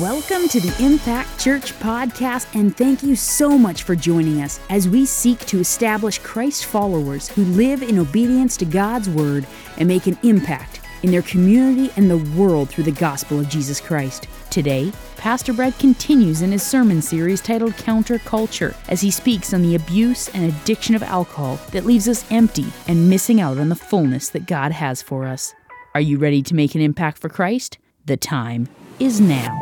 Welcome to the Impact Church podcast, and thank you so much for joining us as we seek to establish Christ followers who live in obedience to God's Word and make an impact in their community and the world through the gospel of Jesus Christ. Today, Pastor Brad continues in his sermon series titled Counterculture as he speaks on the abuse and addiction of alcohol that leaves us empty and missing out on the fullness that God has for us. Are you ready to make an impact for Christ? The time is now.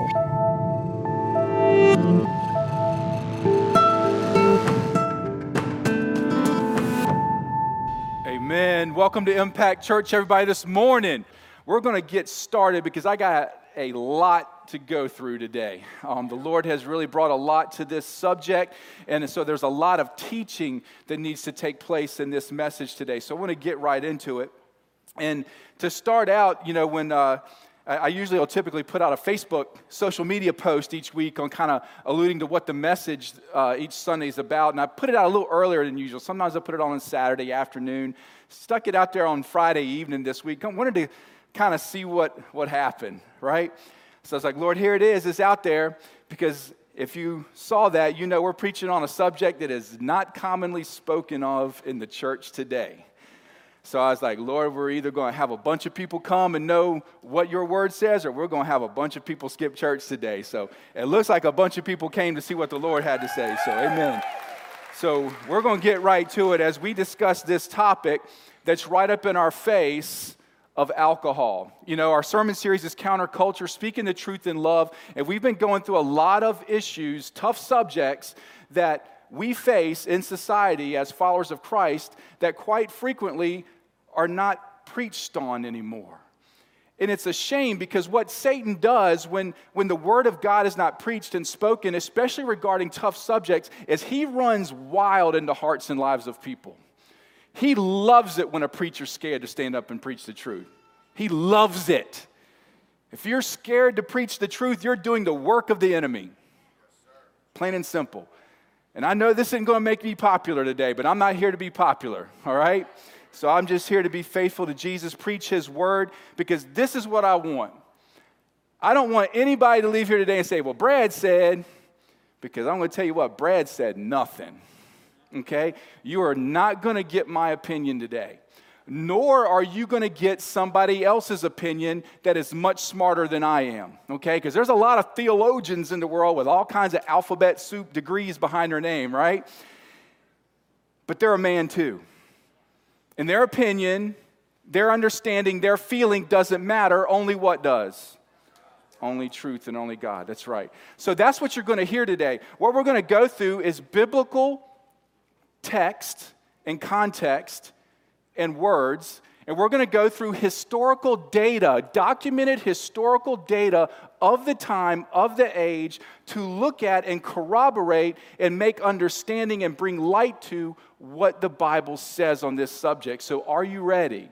Amen. Welcome to Impact Church, everybody, this morning. We're going to get started because I got a lot to go through today. Um, the Lord has really brought a lot to this subject, and so there's a lot of teaching that needs to take place in this message today. So I want to get right into it. And to start out, you know, when uh, I usually will typically put out a Facebook social media post each week on kind of alluding to what the message uh, each Sunday is about. And I put it out a little earlier than usual. Sometimes I put it on on Saturday afternoon. Stuck it out there on Friday evening this week. I wanted to kind of see what, what happened, right? So I was like, Lord, here it is. It's out there because if you saw that, you know we're preaching on a subject that is not commonly spoken of in the church today. So I was like, Lord, we're either going to have a bunch of people come and know what your word says, or we're going to have a bunch of people skip church today. So it looks like a bunch of people came to see what the Lord had to say. So, amen. So we're going to get right to it as we discuss this topic that's right up in our face of alcohol. You know, our sermon series is Counterculture, Speaking the Truth in Love. And we've been going through a lot of issues, tough subjects that we face in society as followers of Christ that quite frequently are not preached on anymore. And it's a shame because what Satan does when, when the word of God is not preached and spoken, especially regarding tough subjects, is he runs wild into hearts and lives of people. He loves it when a preacher's scared to stand up and preach the truth. He loves it. If you're scared to preach the truth, you're doing the work of the enemy. Plain and simple. And I know this isn't going to make me popular today, but I'm not here to be popular, all right? So I'm just here to be faithful to Jesus, preach his word, because this is what I want. I don't want anybody to leave here today and say, well, Brad said, because I'm going to tell you what, Brad said nothing. Okay? You are not going to get my opinion today. Nor are you going to get somebody else's opinion that is much smarter than I am. Okay? Because there's a lot of theologians in the world with all kinds of alphabet soup degrees behind their name, right? But they're a man too. In their opinion, their understanding, their feeling doesn't matter, only what does? Only truth and only God. That's right. So that's what you're going to hear today. What we're going to go through is biblical text and context and words. And we're going to go through historical data, documented historical data of the time, of the age, to look at and corroborate and make understanding and bring light to what the Bible says on this subject. So, are you ready?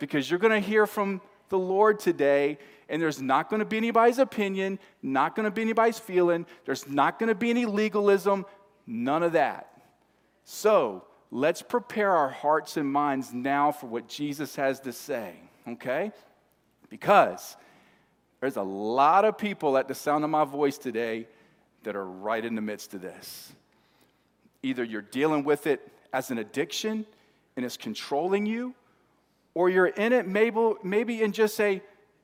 Because you're going to hear from the Lord today, and there's not going to be anybody's opinion, not going to be anybody's feeling, there's not going to be any legalism, none of that. So, let's prepare our hearts and minds now for what Jesus has to say, okay? Because there's a lot of people at the sound of my voice today that are right in the midst of this. Either you're dealing with it as an addiction and it's controlling you, or you're in it maybe, maybe in just a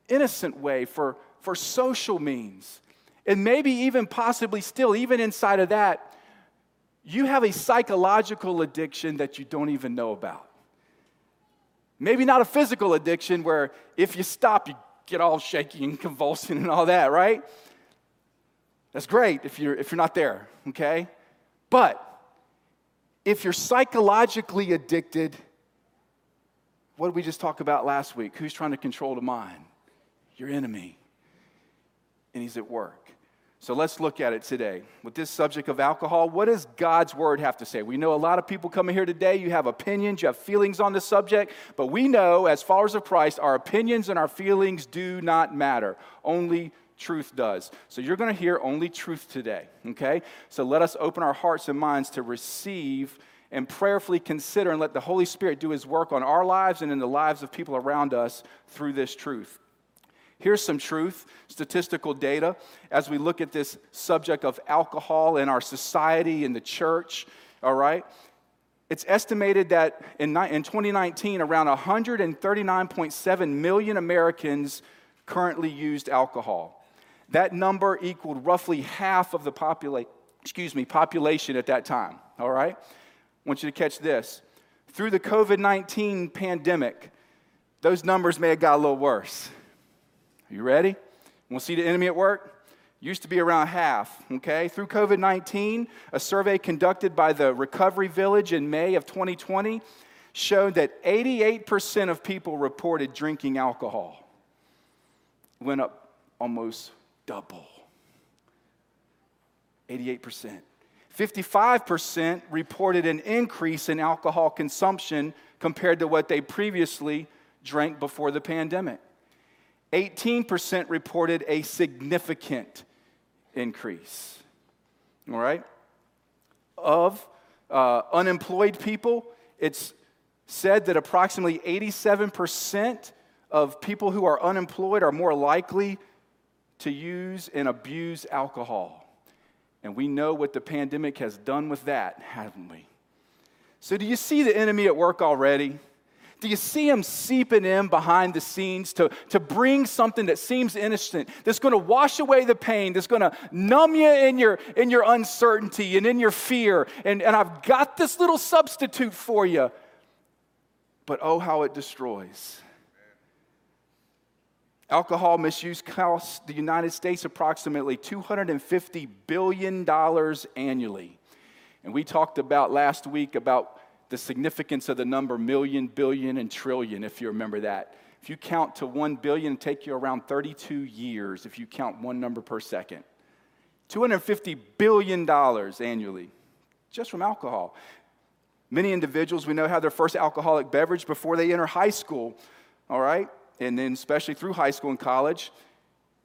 innocent way for, for social means. And maybe even possibly still, even inside of that, you have a psychological addiction that you don't even know about. Maybe not a physical addiction where if you stop, you get all shaky and convulsing and all that, right? That's great if you're, if you're not there, okay? But if you're psychologically addicted, what did we just talk about last week? Who's trying to control the mind? Your enemy. And he's at work. So let's look at it today. With this subject of alcohol, what does God's word have to say? We know a lot of people coming here today, you have opinions, you have feelings on the subject, but we know as followers of Christ, our opinions and our feelings do not matter. Only truth does. So you're going to hear only truth today, okay? So let us open our hearts and minds to receive and prayerfully consider and let the Holy Spirit do his work on our lives and in the lives of people around us through this truth. Here's some truth, statistical data, as we look at this subject of alcohol in our society, in the church, all right? It's estimated that in, in 2019, around 139.7 million Americans currently used alcohol. That number equaled roughly half of the popula- excuse me, population at that time, all right? I want you to catch this. Through the COVID 19 pandemic, those numbers may have got a little worse. Are you ready? We'll see the enemy at work? Used to be around half, okay? Through COVID 19, a survey conducted by the Recovery Village in May of 2020 showed that 88% of people reported drinking alcohol. Went up almost double. 88%. 55% reported an increase in alcohol consumption compared to what they previously drank before the pandemic. 18% reported a significant increase. All right? Of uh, unemployed people, it's said that approximately 87% of people who are unemployed are more likely to use and abuse alcohol. And we know what the pandemic has done with that, haven't we? So, do you see the enemy at work already? Do you see him seeping in behind the scenes to, to bring something that seems innocent, that's going to wash away the pain, that's going to numb you in your, in your uncertainty and in your fear? And, and I've got this little substitute for you. But oh, how it destroys. Alcohol misuse costs the United States approximately $250 billion annually. And we talked about last week about the significance of the number million, billion, and trillion, if you remember that. If you count to 1 billion, it take you around 32 years if you count one number per second. $250 billion annually just from alcohol. Many individuals we know have their first alcoholic beverage before they enter high school, all right? And then especially through high school and college.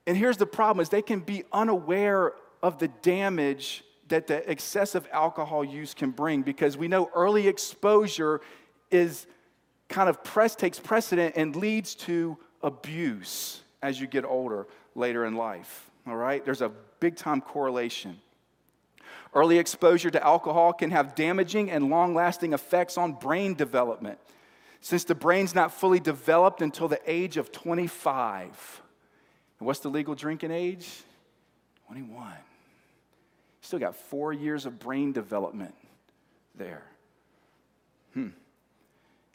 And here's the problem is they can be unaware of the damage that the excessive alcohol use can bring because we know early exposure is kind of press takes precedent and leads to abuse as you get older later in life. All right? There's a big time correlation. Early exposure to alcohol can have damaging and long lasting effects on brain development since the brain's not fully developed until the age of 25. And what's the legal drinking age? 21. Still got four years of brain development there. Hmm.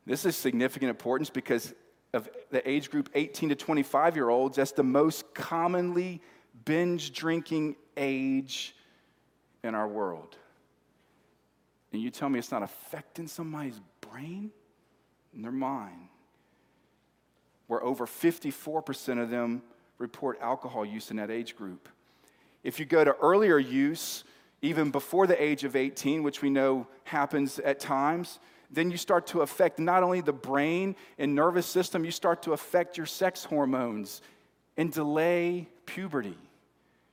This is significant importance because of the age group 18 to 25 year olds, that's the most commonly binge drinking age in our world. And you tell me it's not affecting somebody's brain and their mine, where over 54% of them report alcohol use in that age group. If you go to earlier use, even before the age of 18, which we know happens at times, then you start to affect not only the brain and nervous system, you start to affect your sex hormones and delay puberty.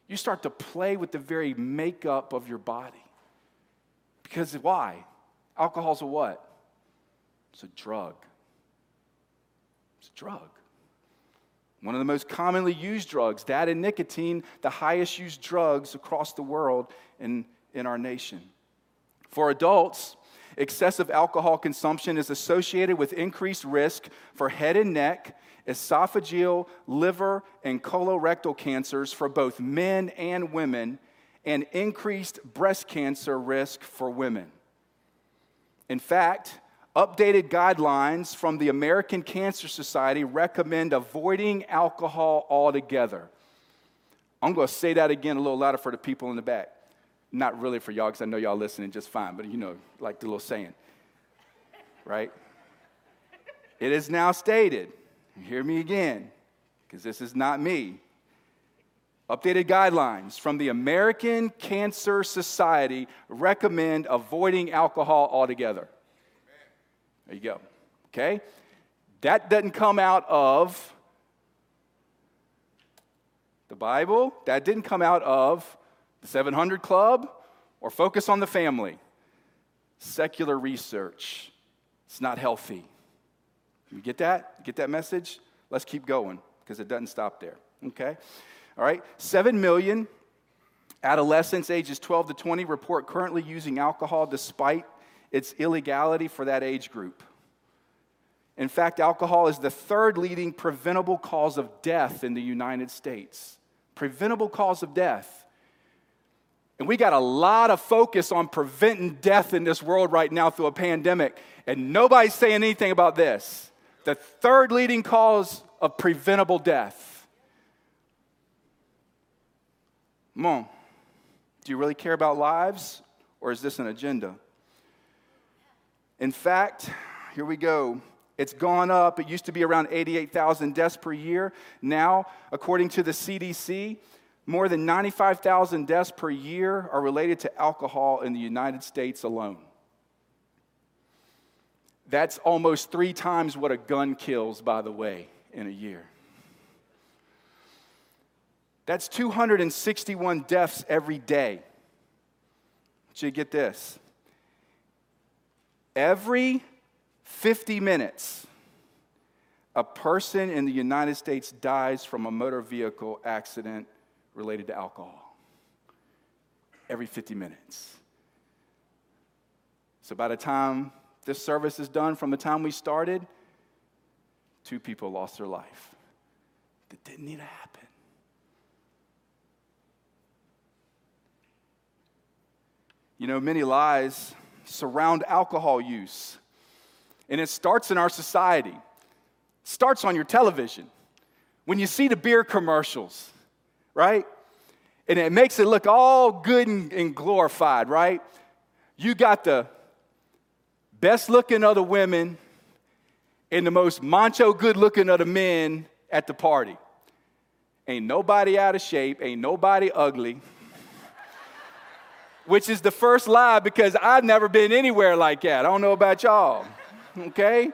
You start to play with the very makeup of your body. Because why? Alcohol's a what? It's a drug. It's a drug. One of the most commonly used drugs, that and nicotine, the highest used drugs across the world in, in our nation. For adults, excessive alcohol consumption is associated with increased risk for head and neck, esophageal, liver, and colorectal cancers for both men and women, and increased breast cancer risk for women. In fact, Updated guidelines from the American Cancer Society recommend avoiding alcohol altogether. I'm going to say that again a little louder for the people in the back. Not really for y'all, because I know y'all listening just fine, but you know, like the little saying, right? It is now stated, hear me again, because this is not me. Updated guidelines from the American Cancer Society recommend avoiding alcohol altogether. There you go. Okay? That doesn't come out of the Bible. That didn't come out of the 700 Club or Focus on the Family. Secular research. It's not healthy. You get that? Get that message? Let's keep going. because it doesn't stop there. Okay? All right? 7 million adolescents ages 12 to 20 report currently using alcohol despite its illegality for that age group. In fact, alcohol is the third leading preventable cause of death in the United States. Preventable cause of death. And we got a lot of focus on preventing death in this world right now through a pandemic, and nobody's saying anything about this. The third leading cause of preventable death. On. Do you really care about lives, or is this an agenda? In fact, here we go. It's gone up. It used to be around 88,000 deaths per year. Now, according to the CDC, more than 95,000 deaths per year are related to alcohol in the United States alone. That's almost three times what a gun kills, by the way, in a year. That's 261 deaths every day. So you get this. Every 50 minutes, a person in the United States dies from a motor vehicle accident related to alcohol. Every 50 minutes. So by the time this service is done, from the time we started, two people lost their life. That didn't need to happen. You know, many lies surround alcohol use. And it starts in our society. Starts on your television. When you see the beer commercials, right? And it makes it look all good and, and glorified, right? You got the best looking of the women and the most macho good looking of the men at the party. Ain't nobody out of shape, ain't nobody ugly. Which is the first lie because I've never been anywhere like that. I don't know about y'all. Okay?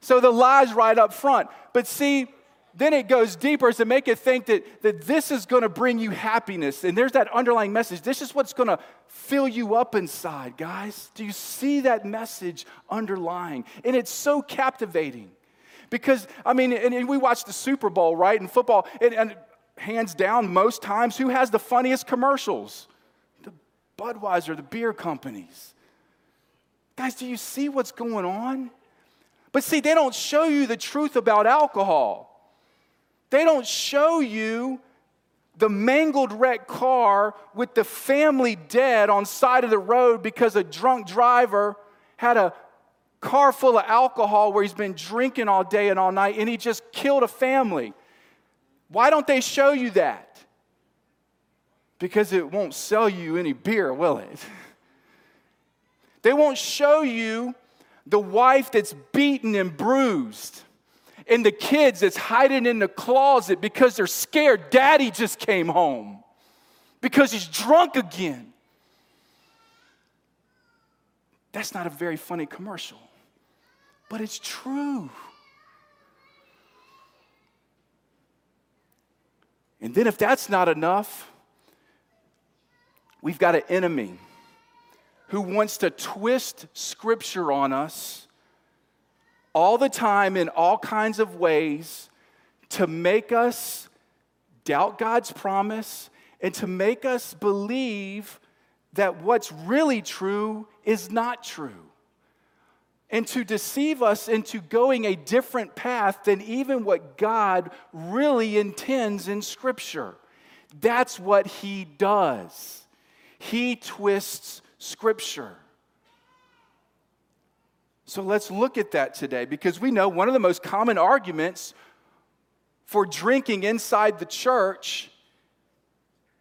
So the lie's right up front. But see, then it goes deeper to make it think that, that this is going to bring you happiness. And there's that underlying message. This is what's going to fill you up inside, guys. Do you see that message underlying? And it's so captivating. Because, I mean, and, and we watch the Super Bowl, right, And football, and, and hands down, most times, who has the funniest commercials? Budweiser, the beer companies. Guys, do you see what's going on? But see, they don't show you the truth about alcohol. They don't show you the mangled wrecked car with the family dead on side of the road because a drunk driver had a car full of alcohol where he's been drinking all day and all night and he just killed a family. Why don't they show you that? Because it won't sell you any beer, will it? They won't show you the wife that's beaten and bruised and the kids that's hiding in the closet because they're scared daddy just came home because he's drunk again. That's not a very funny commercial, but it's true. And then, if that's not enough, we've got an enemy who wants to twist scripture on us all the time in all kinds of ways to make us doubt God's promise and to make us believe that what's really true is not true. And to deceive us into going a different path than even what God really intends in Scripture. That's what He does. He twists Scripture. So let's look at that today because we know one of the most common arguments for drinking inside the church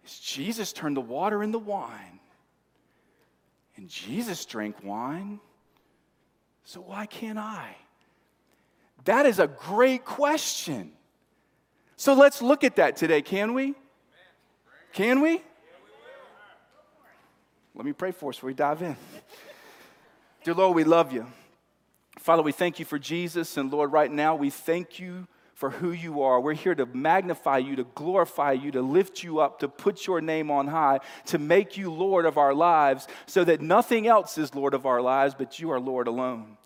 is Jesus turned the water into wine. And Jesus drank wine, so why can't I? That is a great question. So let's look at that today, can we? Can we? Let me pray for us before we dive in. Dear Lord, we love you. Father, we thank you for Jesus. And Lord, right now, we thank you for who you are. We're here to magnify you, to glorify you, to lift you up, to put your name on high, to make you Lord of our lives, so that nothing else is Lord of our lives, but you are Lord alone.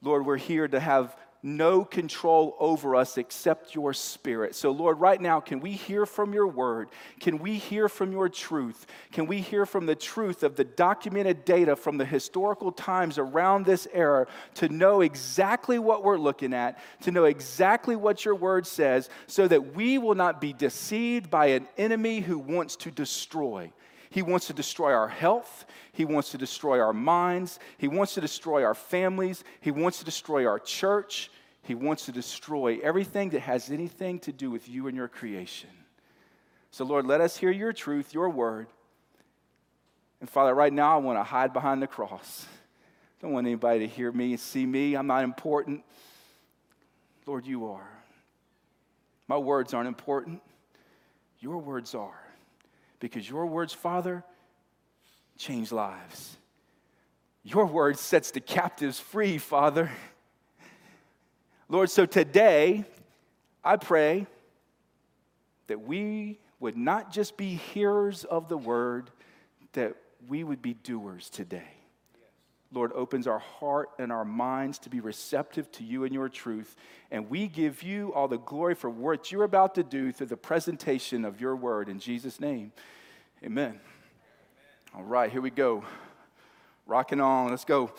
Lord, we're here to have no control over us except your spirit. So, Lord, right now, can we hear from your word? Can we hear from your truth? Can we hear from the truth of the documented data from the historical times around this era to know exactly what we're looking at, to know exactly what your word says, so that we will not be deceived by an enemy who wants to destroy? He wants to destroy our health. He wants to destroy our minds. He wants to destroy our families. He wants to destroy our church. He wants to destroy everything that has anything to do with you and your creation. So, Lord, let us hear your truth, your word. And Father, right now I want to hide behind the cross. I don't want anybody to hear me and see me. I'm not important. Lord, you are. My words aren't important. Your words are because your words, Father, change lives. Your word sets the captives free, Father. Lord, so today, I pray that we would not just be hearers of the word, that we would be doers today. Lord, opens our heart and our minds to be receptive to you and your truth. And we give you all the glory for what you're about to do through the presentation of your word. In Jesus' name, amen. All right, here we go. Rocking on. Let's go.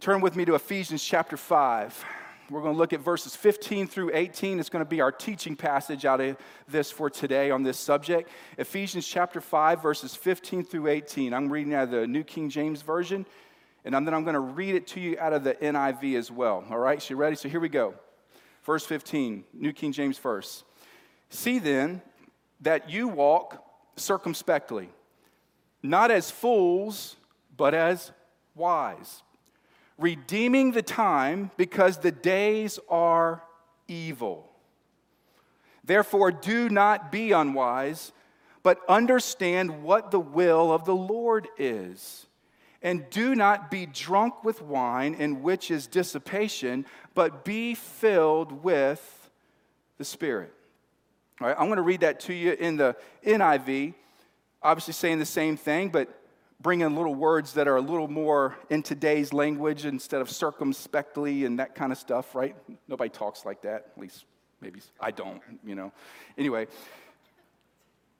Turn with me to Ephesians chapter 5. We're going to look at verses 15 through 18. It's going to be our teaching passage out of this for today on this subject. Ephesians chapter 5, verses 15 through 18. I'm reading out of the New King James Version. And then I'm going to read it to you out of the NIV as well. All right, so you ready? So here we go. Verse 15, New King James first. See then that you walk circumspectly, not as fools, but as wise, redeeming the time because the days are evil. Therefore, do not be unwise, but understand what the will of the Lord is. And do not be drunk with wine, in which is dissipation, but be filled with the Spirit. All right, I'm going to read that to you in the NIV, obviously saying the same thing, but bringing little words that are a little more in today's language instead of circumspectly and that kind of stuff, right? Nobody talks like that, at least maybe I don't, you know. Anyway,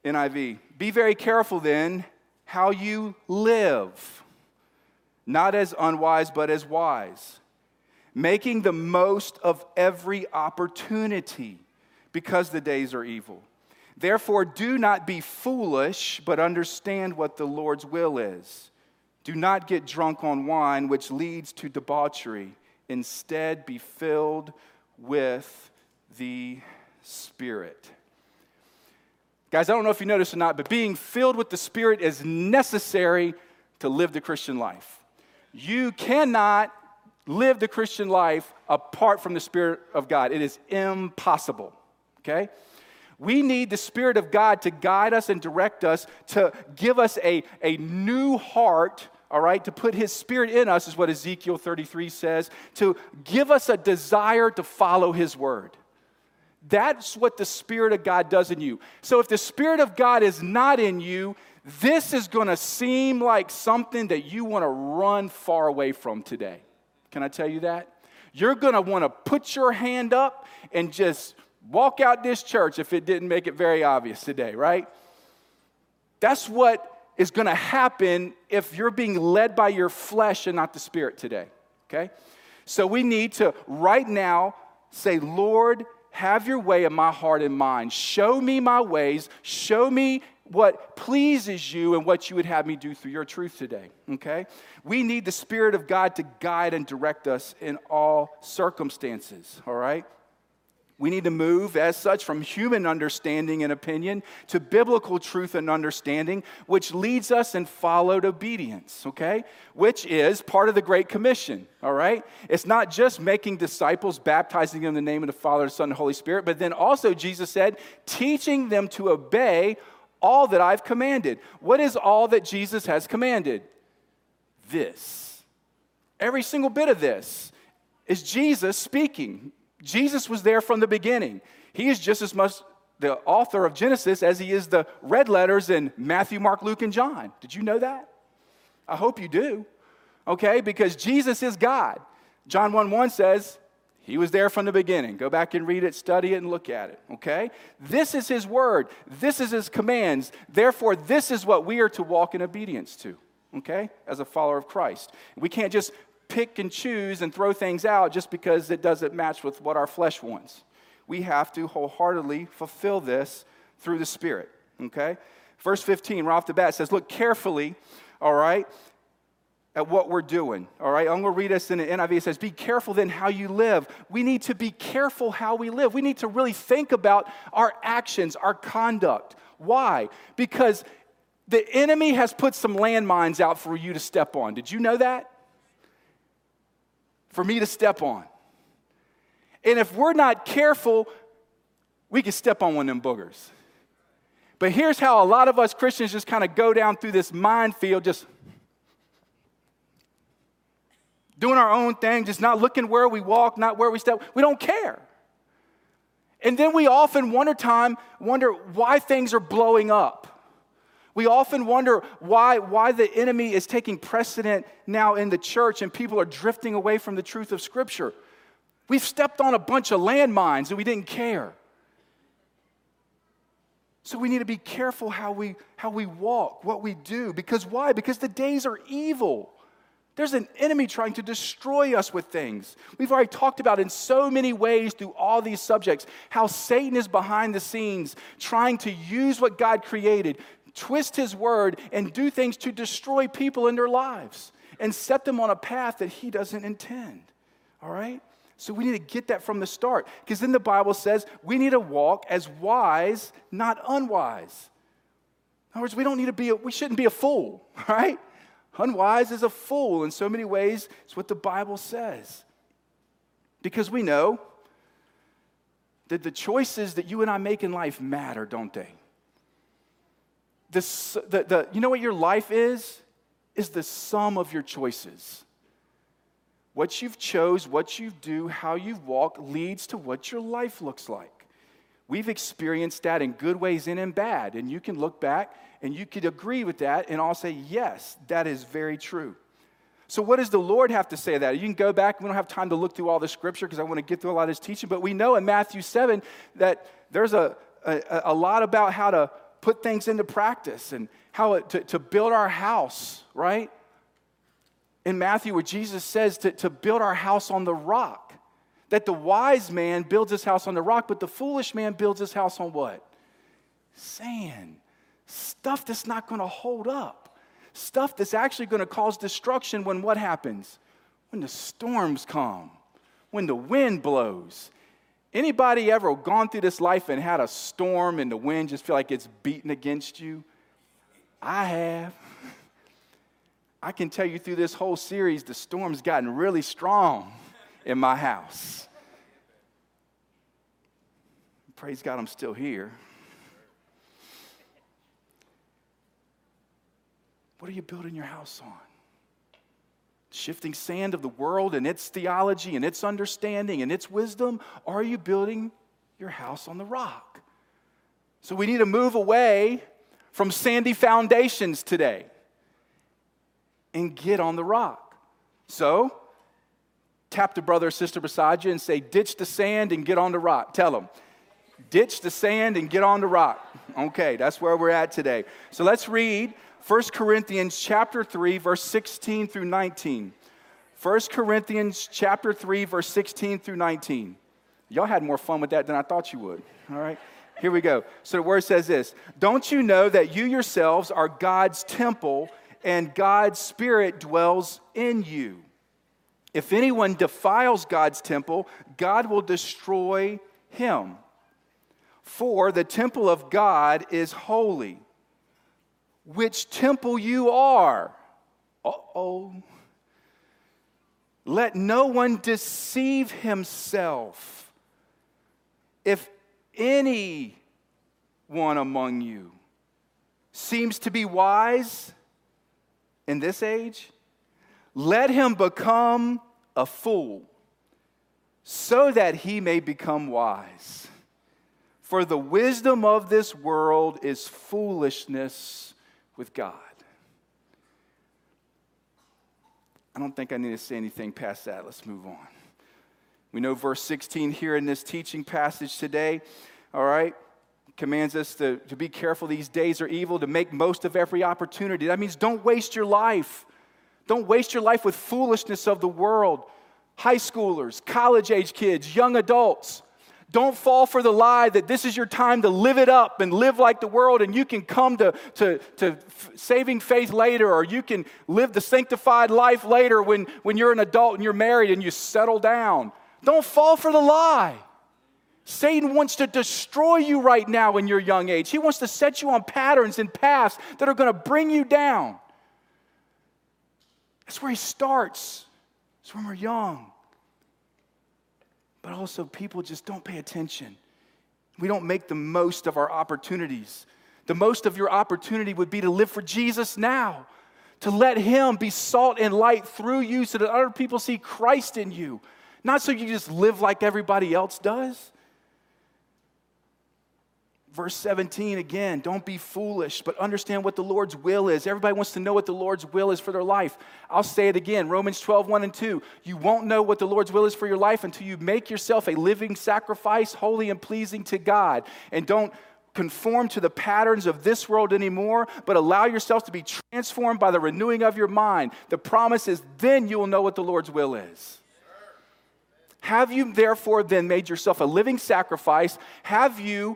NIV. Be very careful then how you live not as unwise, but as wise, making the most of every opportunity because the days are evil. Therefore, do not be foolish, but understand what the Lord's will is. Do not get drunk on wine, which leads to debauchery. Instead, be filled with the Spirit. Guys, I don't know if you noticed or not, but being filled with the Spirit is necessary to live the Christian life. You cannot live the Christian life apart from the Spirit of God. It is impossible, okay? We need the Spirit of God to guide us and direct us, to give us a, a new heart, all right, to put His Spirit in us, is what Ezekiel 33 says, to give us a desire to follow His Word. That's what the Spirit of God does in you. So if the Spirit of God is not in you, this is going to seem like something that you want to run far away from today. Can I tell you that? You're going to want to put your hand up and just walk out this church if it didn't make it very obvious today, right? That's what is going to happen if you're being led by your flesh and not the spirit today, okay? So we need to right now say, Lord, have your way in my heart and mind. Show me my ways. Show me what pleases you and what you would have me do through your truth today, okay? We need the Spirit of God to guide and direct us in all circumstances, all right? We need to move as such from human understanding and opinion to biblical truth and understanding, which leads us in followed obedience, okay? Which is part of the Great Commission, all right? It's not just making disciples, baptizing them in the name of the Father, the Son, and the Holy Spirit, but then also Jesus said, teaching them to obey all that I've commanded. What is all that Jesus has commanded? This. Every single bit of this is Jesus speaking. Jesus was there from the beginning. He is just as much the author of Genesis as he is the red letters in Matthew, Mark, Luke, and John. Did you know that? I hope you do. Okay, because Jesus is God. John 1 1 says, He was there from the beginning. Go back and read it, study it, and look at it, okay? This is His word. This is His commands. Therefore, this is what we are to walk in obedience to, okay? As a follower of Christ. We can't just pick and choose and throw things out just because it doesn't match with what our flesh wants. We have to wholeheartedly fulfill this through the Spirit, okay? Verse 15, right off the bat, says, Look carefully, all right? At what we're doing. All right, I'm going to read us in the NIV. It says, Be careful then how you live. We need to be careful how we live. We need to really think about our actions, our conduct. Why? Because the enemy has put some landmines out for you to step on. Did you know that? For me to step on. And if we're not careful, we can step on one of them boogers. But here's how a lot of us Christians just kind of go down through this minefield, just doing our own thing, just not looking where we walk, not where we step. We don't care. And then we often wonder time wonder why things are blowing up. We often wonder why, why the enemy is taking precedent now in the church and people are drifting away from the truth of Scripture. We've stepped on a bunch of landmines and we didn't care. So we need to be careful how we, how we walk, what we do. Because why? Because the days are evil. There's an enemy trying to destroy us with things. We've already talked about in so many ways through all these subjects how Satan is behind the scenes trying to use what God created, twist his word, and do things to destroy people in their lives and set them on a path that he doesn't intend. All right? So we need to get that from the start because then the Bible says we need to walk as wise, not unwise. In other words, we don't need to be, a, we shouldn't be a fool, right? Unwise is a fool in so many ways. It's what the Bible says. Because we know that the choices that you and I make in life matter, don't they? The, the, you know what your life is? Is the sum of your choices. What you've chose, what you do, how you walk leads to what your life looks like. We've experienced that in good ways and in bad. And you can look back and you could agree with that and all say, yes, that is very true. So, what does the Lord have to say that? You can go back. We don't have time to look through all the scripture because I want to get through a lot of his teaching. But we know in Matthew 7 that there's a, a, a lot about how to put things into practice and how it, to, to build our house, right? In Matthew, where Jesus says to, to build our house on the rock that the wise man builds his house on the rock, but the foolish man builds his house on what? Sand. Stuff that's not going to hold up. Stuff that's actually going to cause destruction when what happens? When the storms come, when the wind blows. Anybody ever gone through this life and had a storm and the wind just feel like it's beating against you? I have. I can tell you through this whole series, the storm's gotten really strong in my house. Praise God, I'm still here. What are you building your house on? Shifting sand of the world and its theology and its understanding and its wisdom? Or are you building your house on the rock? So we need to move away from sandy foundations today and get on the rock. So, tap the brother or sister beside you and say, ditch the sand and get on the rock. Tell them, ditch the sand and get on the rock. Okay, that's where we're at today. So let's read 1 Corinthians chapter 3, verse 16 through 19. 1 Corinthians chapter 3, verse 16 through 19. Y'all had more fun with that than I thought you would. All right, here we go. So the word says this Don't you know that you yourselves are God's temple and God's Spirit dwells in you? If anyone defiles God's temple, God will destroy him. For the temple of God is holy, which temple you are. Oh. Let no one deceive himself. If any one among you seems to be wise in this age, let him become a fool so that he may become wise. For the wisdom of this world is foolishness with God. I don't think I need to say anything past that. Let's move on. We know verse 16 here in this teaching passage today, all right, commands us to, to be careful these days are evil, to make most of every opportunity. That means don't waste your life. Don't waste your life with foolishness of the world. High schoolers, college age kids, young adults. Don't fall for the lie that this is your time to live it up and live like the world, and you can come to, to, to saving faith later, or you can live the sanctified life later when, when you're an adult and you're married and you settle down. Don't fall for the lie. Satan wants to destroy you right now in your young age. He wants to set you on patterns and paths that are going to bring you down. That's where he starts. It's when we're young. But also, people just don't pay attention. We don't make the most of our opportunities. The most of your opportunity would be to live for Jesus now, to let Him be salt and light through you so that other people see Christ in you, not so you just live like everybody else does. Verse 17 again, don't be foolish, but understand what the Lord's will is. Everybody wants to know what the Lord's will is for their life. I'll say it again Romans 12, 1 and 2. You won't know what the Lord's will is for your life until you make yourself a living sacrifice, holy and pleasing to God. And don't conform to the patterns of this world anymore, but allow yourself to be transformed by the renewing of your mind. The promise is then you will know what the Lord's will is. Have you therefore then made yourself a living sacrifice? Have you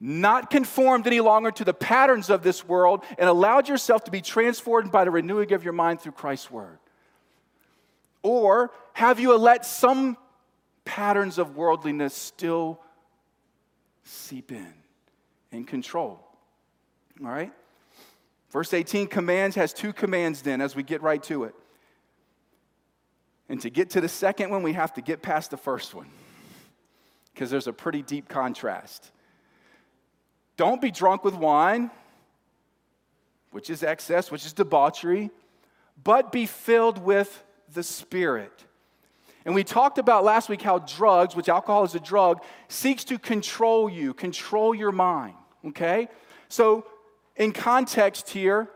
not conformed any longer to the patterns of this world, and allowed yourself to be transformed by the renewing of your mind through Christ's word? Or have you let some patterns of worldliness still seep in and control? All right? Verse 18 commands has two commands then as we get right to it. And to get to the second one, we have to get past the first one because there's a pretty deep contrast. Don't be drunk with wine, which is excess, which is debauchery, but be filled with the Spirit. And we talked about last week how drugs, which alcohol is a drug, seeks to control you, control your mind. Okay? So, in context here,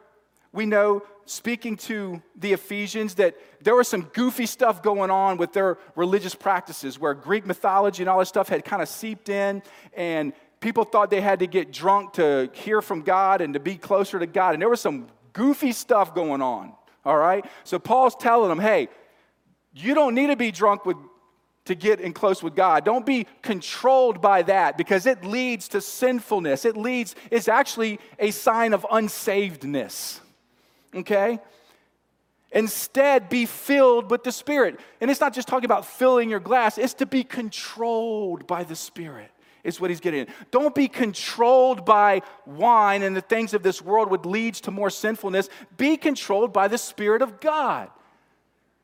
we know, speaking to the Ephesians, that there was some goofy stuff going on with their religious practices where Greek mythology and all this stuff had kind of seeped in, and people thought they had to get drunk to hear from God and to be closer to God. And there was some goofy stuff going on, all right? So Paul's telling them, hey, you don't need to be drunk with, to get in close with God. Don't be controlled by that because it leads to sinfulness. It leads, it's actually a sign of unsavedness, okay? Instead, be filled with the Spirit. And it's not just talking about filling your glass, it's to be controlled by the Spirit is what he's getting at. Don't be controlled by wine and the things of this world, which leads to more sinfulness. Be controlled by the Spirit of God.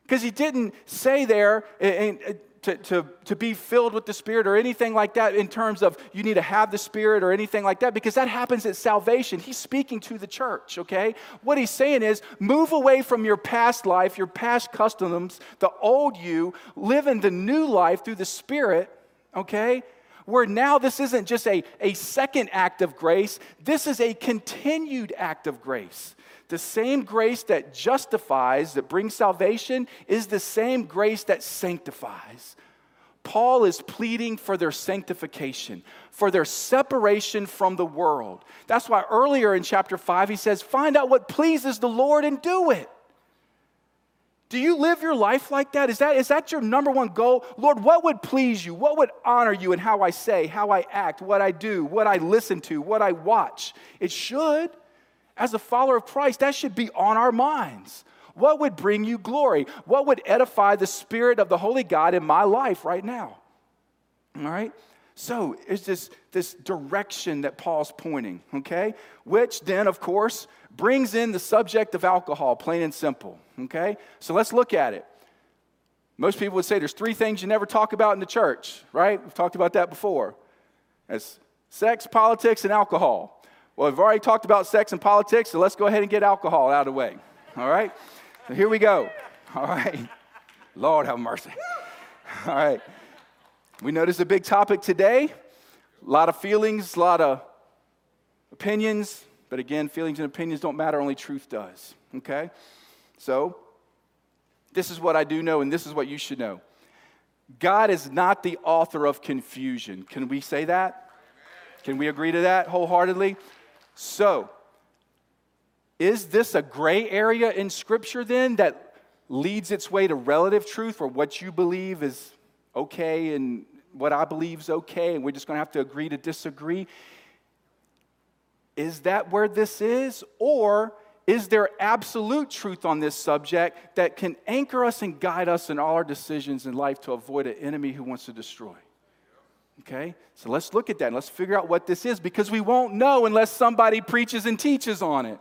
Because he didn't say there eh, eh, eh, to, to, to be filled with the Spirit or anything like that in terms of you need to have the Spirit or anything like that, because that happens at salvation. He's speaking to the church, okay? What he's saying is move away from your past life, your past customs, the old you, live in the new life through the Spirit, okay? Where now this isn't just a, a second act of grace, this is a continued act of grace. The same grace that justifies, that brings salvation, is the same grace that sanctifies. Paul is pleading for their sanctification, for their separation from the world. That's why earlier in chapter 5 he says, Find out what pleases the Lord and do it. Do you live your life like that? Is that, is that your number one goal? Lord, what would please you? What would honor you in how I say, how I act, what I do, what I listen to, what I watch? It should. As a follower of Christ, that should be on our minds. What would bring you glory? What would edify the Spirit of the Holy God in my life right now? All right? So it's this, this direction that Paul's pointing, okay? Which then, of course, brings in the subject of alcohol, plain and simple, okay? So let's look at it. Most people would say there's three things you never talk about in the church, right? We've talked about that before. As sex, politics, and alcohol. Well, we've already talked about sex and politics, so let's go ahead and get alcohol out of the way. All right? So here we go. All right. Lord have mercy. All right. We noticed a big topic today. A lot of feelings, a lot of opinions, but again, feelings and opinions don't matter, only truth does. Okay? So, this is what I do know, and this is what you should know. God is not the author of confusion. Can we say that? Can we agree to that wholeheartedly? So, is this a gray area in Scripture then that leads its way to relative truth or what you believe is okay and what I believe is okay, and we're just going to have to agree to disagree? Is that where this is? Or is there absolute truth on this subject that can anchor us and guide us in all our decisions in life to avoid an enemy who wants to destroy? Okay, so let's look at that and let's figure out what this is because we won't know unless somebody preaches and teaches on it.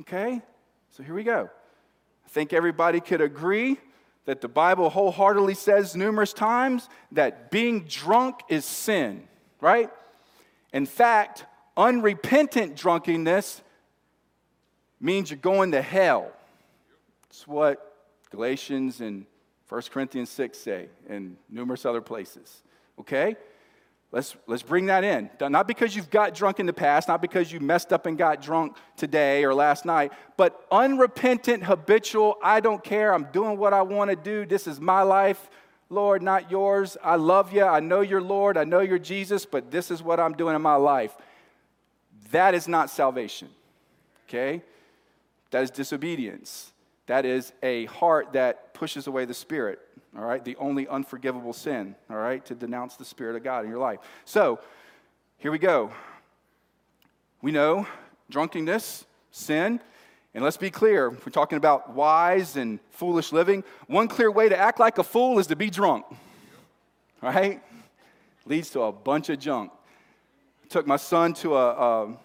Okay, so here we go. I think everybody could agree that the Bible wholeheartedly says numerous times that being drunk is sin, right? In fact, unrepentant drunkenness means you're going to hell. It's what Galatians and 1 Corinthians 6 say, and numerous other places. Okay? Let's, let's bring that in. Not because you've got drunk in the past, not because you messed up and got drunk today or last night, but unrepentant, habitual, I don't care, I'm doing what I want to do, this is my life, Lord, not yours. I love you, I know you're Lord, I know you're Jesus, but this is what I'm doing in my life. That is not salvation. Okay? That is disobedience. That is a heart that pushes away the Spirit. All right? The only unforgivable sin. All right? To denounce the Spirit of God in your life. So, here we go. We know drunkenness, sin. And let's be clear, we're talking about wise and foolish living. One clear way to act like a fool is to be drunk. Right? Leads to a bunch of junk took my son to a, a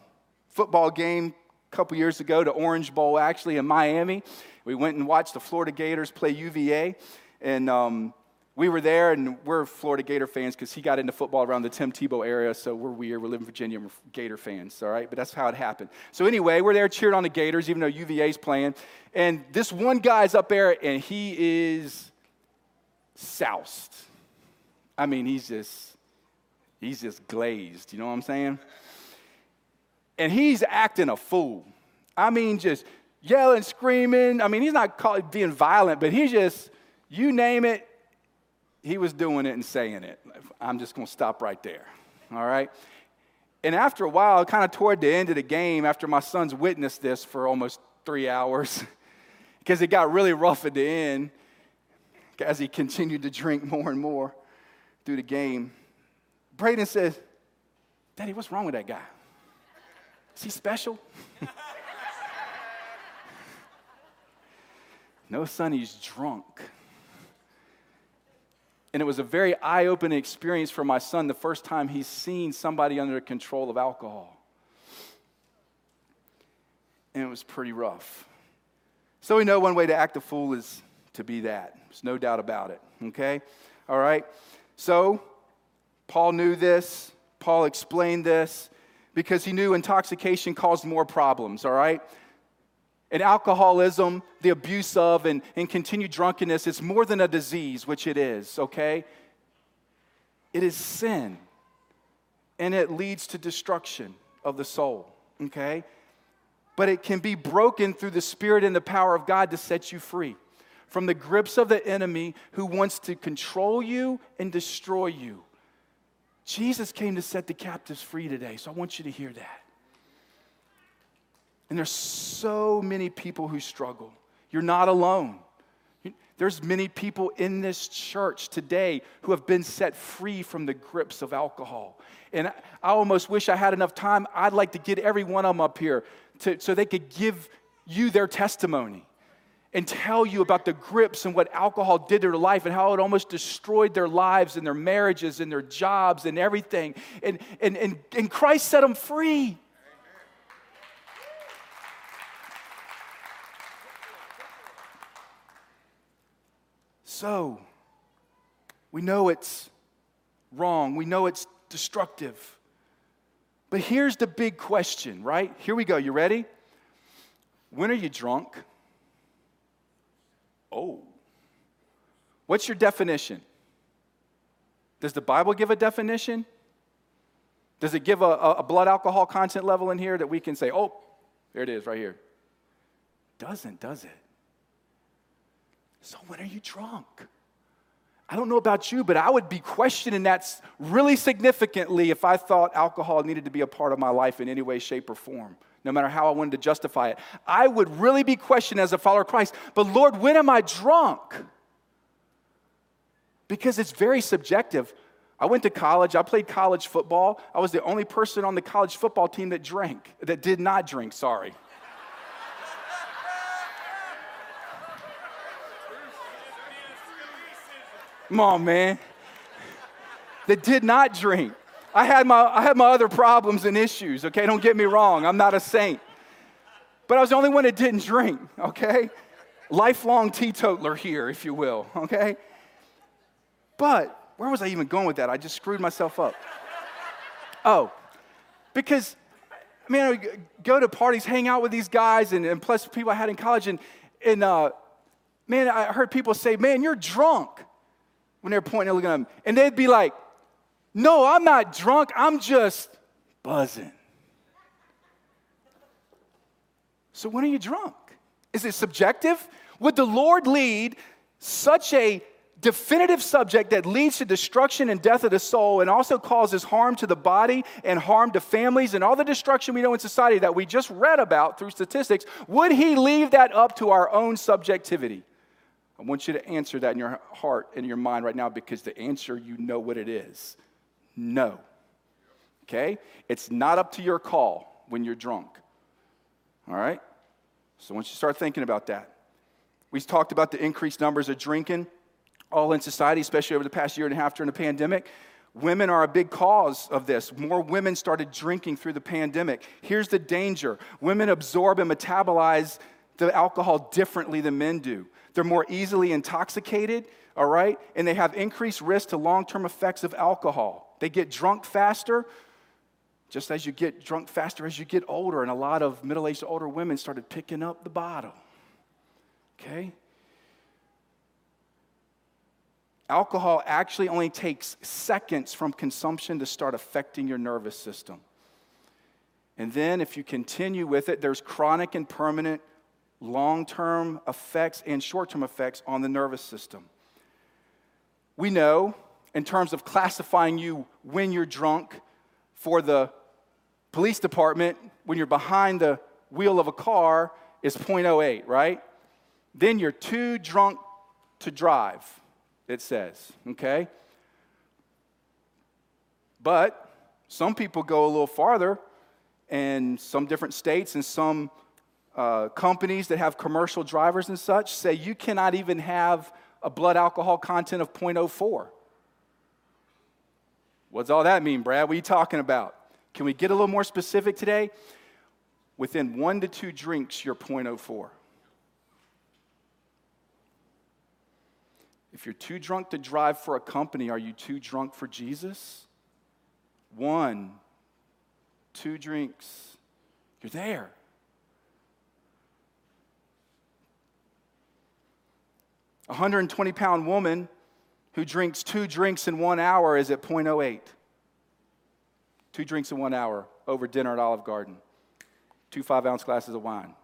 football game couple years ago to Orange Bowl, actually, in Miami. We went and watched the Florida Gators play UVA. And um, we were there, and we're Florida Gator fans because he got into football around the Tim Tebow area, so we're weird. We live in Virginia, we're Gator fans, all right? But that's how it happened. So, anyway, we're there cheering on the Gators, even though UVA's playing. And this one guy's up there, and he is soused. I mean, he's just He's just glazed, you know what I'm saying? And he's acting a fool. I mean, just yelling, screaming. I mean, he's not being violent, but he's just, you name it, he was doing it and saying it. I'm just going to stop right there. All right? And after a while, kind of toward the end of the game, after my son's witnessed this for almost three hours, because it got really rough at the end as he continued to drink more and more through the game. Braden says, Daddy, what's wrong with that guy? Is he special? no, son, he's drunk. And it was a very eye opening experience for my son the first time he's seen somebody under control of alcohol. And it was pretty rough. So we know one way to act a fool is to be that. There's no doubt about it. Okay? All right? So Paul knew this. Paul explained this because he knew intoxication caused more problems, all right? And alcoholism, the abuse of, and, and continued drunkenness, it's more than a disease, which it is, okay? It is sin. And it leads to destruction of the soul, okay? But it can be broken through the Spirit and the power of God to set you free from the grips of the enemy who wants to control you and destroy you. Jesus came to set the captives free today, so I want you to hear that. And there's so many people who struggle. You're not alone. There's many people in this church today who have been set free from the grips of alcohol. And I almost wish I had enough time. I'd like to get every one of them up here to, so they could give you their testimony and tell you about the grips and what alcohol did to their life and how it almost destroyed their lives and their marriages and their jobs and everything. And, and, and, and Christ set them free. So, we know it's wrong. We know it's destructive. But here's the big question, right? Here we go. You ready? When are you drunk? Oh. What's your definition? Does the Bible give a definition? Does it give a, a, blood alcohol content level in here that we can say, oh, there it is right here? Doesn't, does it? So when are you drunk? I don't know about you, but I would be questioning that really significantly if I thought alcohol needed to be a part of my life in any way, shape, or form, no matter how I wanted to justify it. I would really be questioned as a follower of Christ, but Lord, when am I drunk? Because it's very subjective. I went to college, I played college football. I was the only person on the college football team that drank, that did not drink, sorry. Come on, man. That did not drink. I had, my, I had my other problems and issues, okay? Don't get me wrong. I'm not a saint. But I was the only one that didn't drink, okay? Lifelong teetotaler here, if you will, okay? But where was I even going with that? I just screwed myself up. Oh, because, I mean, I would go to parties, hang out with these guys, and, and plus people I had in college, and, and uh, man, I heard people say, man, you're drunk when they're pointing and looking at them. And they'd be like, No, I'm not drunk, I'm just buzzing. So when are you drunk? Is it subjective? Would the Lord lead such a definitive subject that leads to destruction and death of the soul and also causes harm to the body and harm to families and all the destruction we know in society that we just read about through statistics, would he leave that up to our own subjectivity? I want you to answer that in your heart and your mind right now because the answer, you know what it is. No. Okay? It's not up to your call when you're drunk. All right? So once you start thinking about that, we've talked about the increased numbers of drinking all in society, especially over the past year and a half during the pandemic. Women are a big cause of this. More women started drinking through the pandemic. Here's the danger women absorb and metabolize the alcohol differently than men do. They're more easily intoxicated, all right? And they have increased risk to long term effects of alcohol. They get drunk faster, just as you get drunk faster as you get older. And a lot of middle aged older women started picking up the bottle, okay? Alcohol actually only takes seconds from consumption to start affecting your nervous system. And then, if you continue with it, there's chronic and permanent long term effects and short term effects on the nervous system. We know, in terms of classifying you when you're drunk, for the police department, when you're behind the wheel of a car, is 0.08, right? Then you're too drunk to drive, it says, okay? But some people go a little farther, and some different states and some uh, companies that have commercial drivers and such say you cannot even have a blood alcohol content of 0.04. What's all that mean, Brad? What are you talking about? Can we get a little more specific today? Within one to two drinks, you're 0.04. If you're too drunk to drive for a company, are you too drunk for Jesus? One, two drinks, you're there. A 120 pound woman who drinks two drinks in one hour is at 0.08. Two drinks in one hour over dinner at Olive Garden. Two five ounce glasses of wine.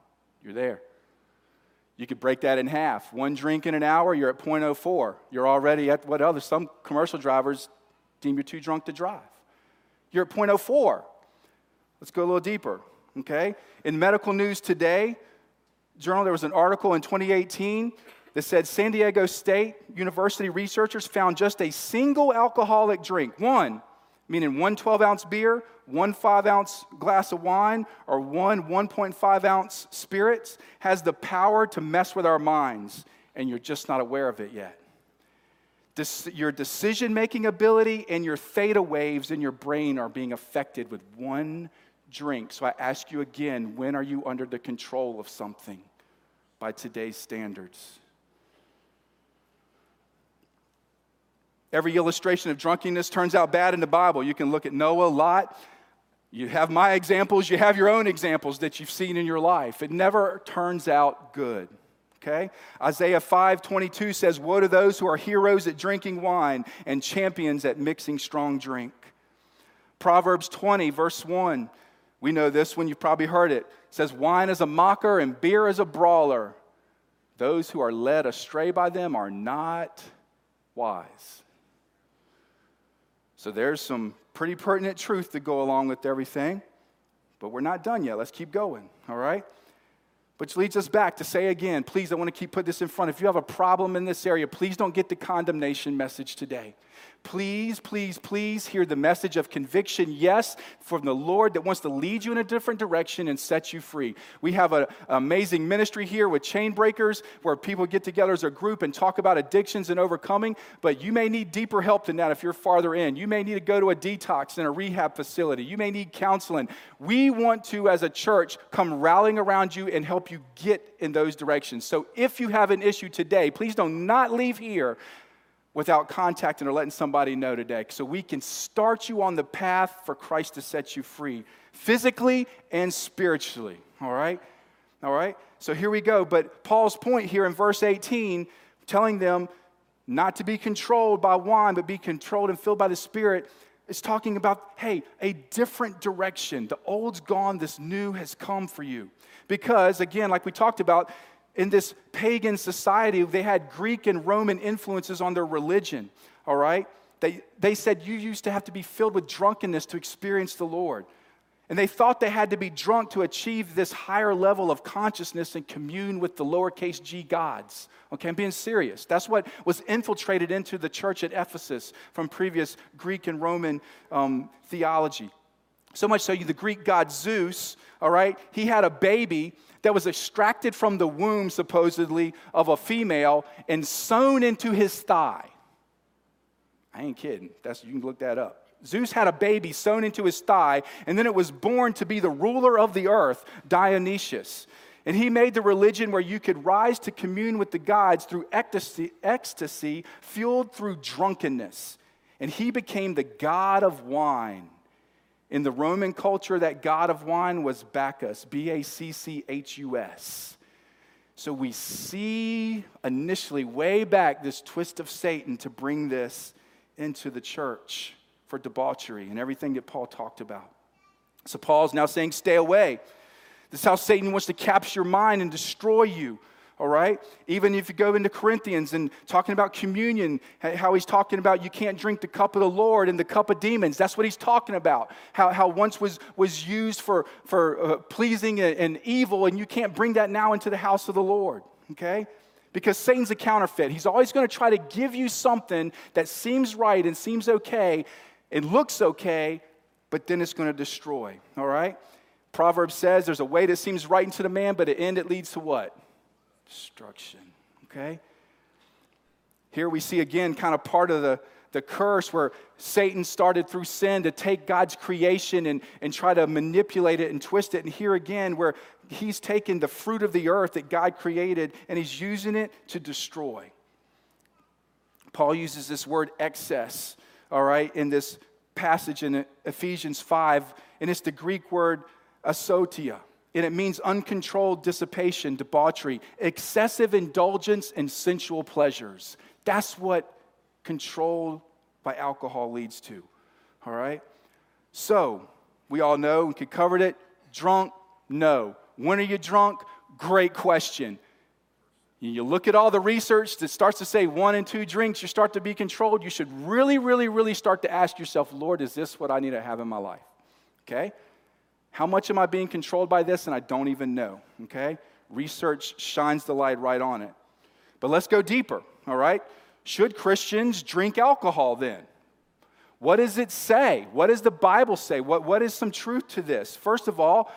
You're there. You could break that in half. One drink in an hour, you're at 0.04. You're already at what other, some commercial drivers deem you're too drunk to drive. You're at 0.04. Let's go a little deeper, okay? In medical news today, journal, there was an article in 2018 that said San Diego State University researchers found just a single alcoholic drink, one, meaning one 12 ounce beer, one 5 ounce glass of wine, or one 1.5 ounce spirits, has the power to mess with our minds, and you're just not aware of it yet. your decision making ability and your theta waves in your brain are being affected with one drink. So I ask you again when are you under the control of something by today's standards? Every illustration of drunkenness turns out bad in the Bible. You can look at Noah, Lot. You have my examples, you have your own examples that you've seen in your life. It never turns out good. Okay? Isaiah 5:22 says, "Woe to those who are heroes at drinking wine and champions at mixing strong drink." Proverbs 20 verse 1. We know this one, you've probably heard it. it says, "Wine is a mocker and beer is a brawler. Those who are led astray by them are not wise. So there's some pretty pertinent truth to go along with everything, but we're not done yet. Let's keep going, all right? Which leads us back to say again, please, I want to keep put this in front. If you have a problem in this area, please don't get the condemnation message today. Please, please, please hear the message of conviction, yes, from the Lord that wants to lead you in a different direction and set you free. We have an amazing ministry here with chain breakers where people get together as a group and talk about addictions and overcoming, but you may need deeper help than that if you're farther in. You may need to go to a detox in a rehab facility. You may need counseling. We want to, as a church, come rallying around you and help you get in those directions. So if you have an issue today, please don't not leave here without contacting or letting somebody know today so we can start you on the path for Christ to set you free, physically and spiritually. All right? All right? So here we go. But Paul's point here in verse 18, telling them not to be controlled by wine, but be controlled and filled by the Spirit, is talking about, hey, a different direction. The old's gone, this new has come for you. Because, again, like we talked about, in this pagan society, they had Greek and Roman influences on their religion, all right? They, they said you used to have to be filled with drunkenness to experience the Lord. And they thought they had to be drunk to achieve this higher level of consciousness and commune with the lowercase g gods. Okay, I'm being serious. That's what was infiltrated into the church at Ephesus from previous Greek and Roman um, theology. So much so, you, the Greek god Zeus, all right, he had a baby that was extracted from the womb, supposedly, of a female and sewn into his thigh. I ain't kidding. That's, you can look that up. Zeus had a baby sewn into his thigh, and then it was born to be the ruler of the earth, Dionysius. And he made the religion where you could rise to commune with the gods through ecstasy, ecstasy fueled through drunkenness. And he became the god of wine. In the Roman culture, that god of wine was Bacchus, B A C C H U S. So we see initially, way back, this twist of Satan to bring this into the church for debauchery and everything that Paul talked about. So Paul's now saying, stay away. This is how Satan wants to capture your mind and destroy you all right? Even if you go into Corinthians and talking about communion, how he's talking about you can't drink the cup of the Lord and the cup of demons. That's what he's talking about. How, how once was, was used for, for uh, pleasing and evil, and you can't bring that now into the house of the Lord, okay? Because Satan's a counterfeit. He's always going to try to give you something that seems right and seems okay and looks okay, but then it's going to destroy, all right? Proverbs says there's a way that seems right into the man, but at end it leads to what? Destruction. Okay? Here we see again kind of part of the, the curse where Satan started through sin to take God's creation and, and try to manipulate it and twist it. And here again, where he's taken the fruit of the earth that God created and he's using it to destroy. Paul uses this word excess, all right, in this passage in Ephesians 5, and it's the Greek word asotia and it means uncontrolled dissipation, debauchery, excessive indulgence, and sensual pleasures. That's what control by alcohol leads to. All right? So, we all know, we covered it. Drunk? No. When are you drunk? Great question. You look at all the research that starts to say one and two drinks, you start to be controlled. You should really, really, really start to ask yourself, Lord, is this what I need to have in my life? Okay? How much am I being controlled by this? And I don't even know, okay? Research shines the light right on it. But let's go deeper, all right? Should Christians drink alcohol then? What does it say? What does the Bible say? What, what is some truth to this? First of all,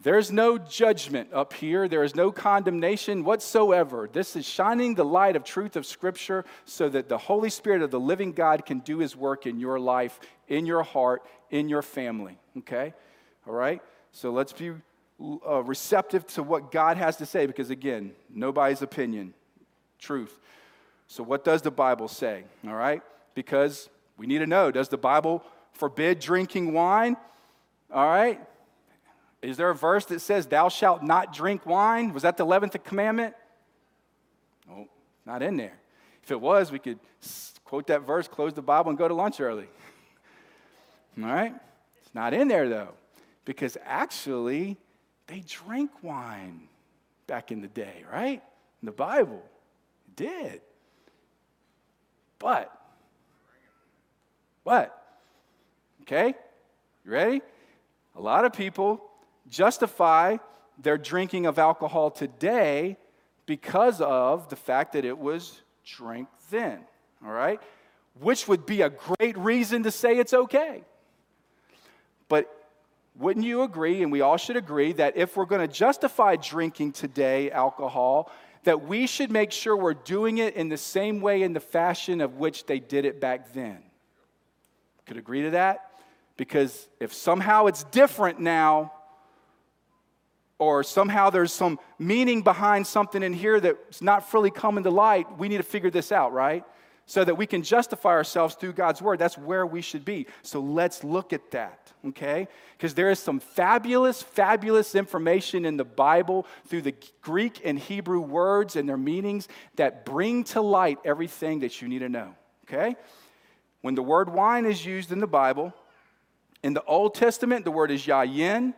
there's no judgment up here. There is no condemnation whatsoever. This is shining the light of truth of Scripture so that the Holy Spirit of the living God can do His work in your life, in your heart, in your family. Okay? All right? So let's be uh, receptive to what God has to say because, again, nobody's opinion, truth. So, what does the Bible say? All right? Because we need to know does the Bible forbid drinking wine? All right? Is there a verse that says, Thou shalt not drink wine? Was that the 11th commandment? No, not in there. If it was, we could quote that verse, close the Bible, and go to lunch early. All right? It's not in there, though because actually they drank wine back in the day, right? In the Bible, it did. But, what? Okay, you ready? A lot of people justify their drinking of alcohol today because of the fact that it was drank then, all right? Which would be a great reason to say it's okay. But wouldn't you agree, and we all should agree, that if we're going to justify drinking today alcohol, that we should make sure we're doing it in the same way in the fashion of which they did it back then? Could agree to that? Because if somehow it's different now, or somehow there's some meaning behind something in here that's not fully coming to light, we need to figure this out, right? So that we can justify ourselves through God's word. That's where we should be. So let's look at that, okay? Because there is some fabulous, fabulous information in the Bible through the Greek and Hebrew words and their meanings that bring to light everything that you need to know, okay? When the word wine is used in the Bible, in the Old Testament, the word is yayin.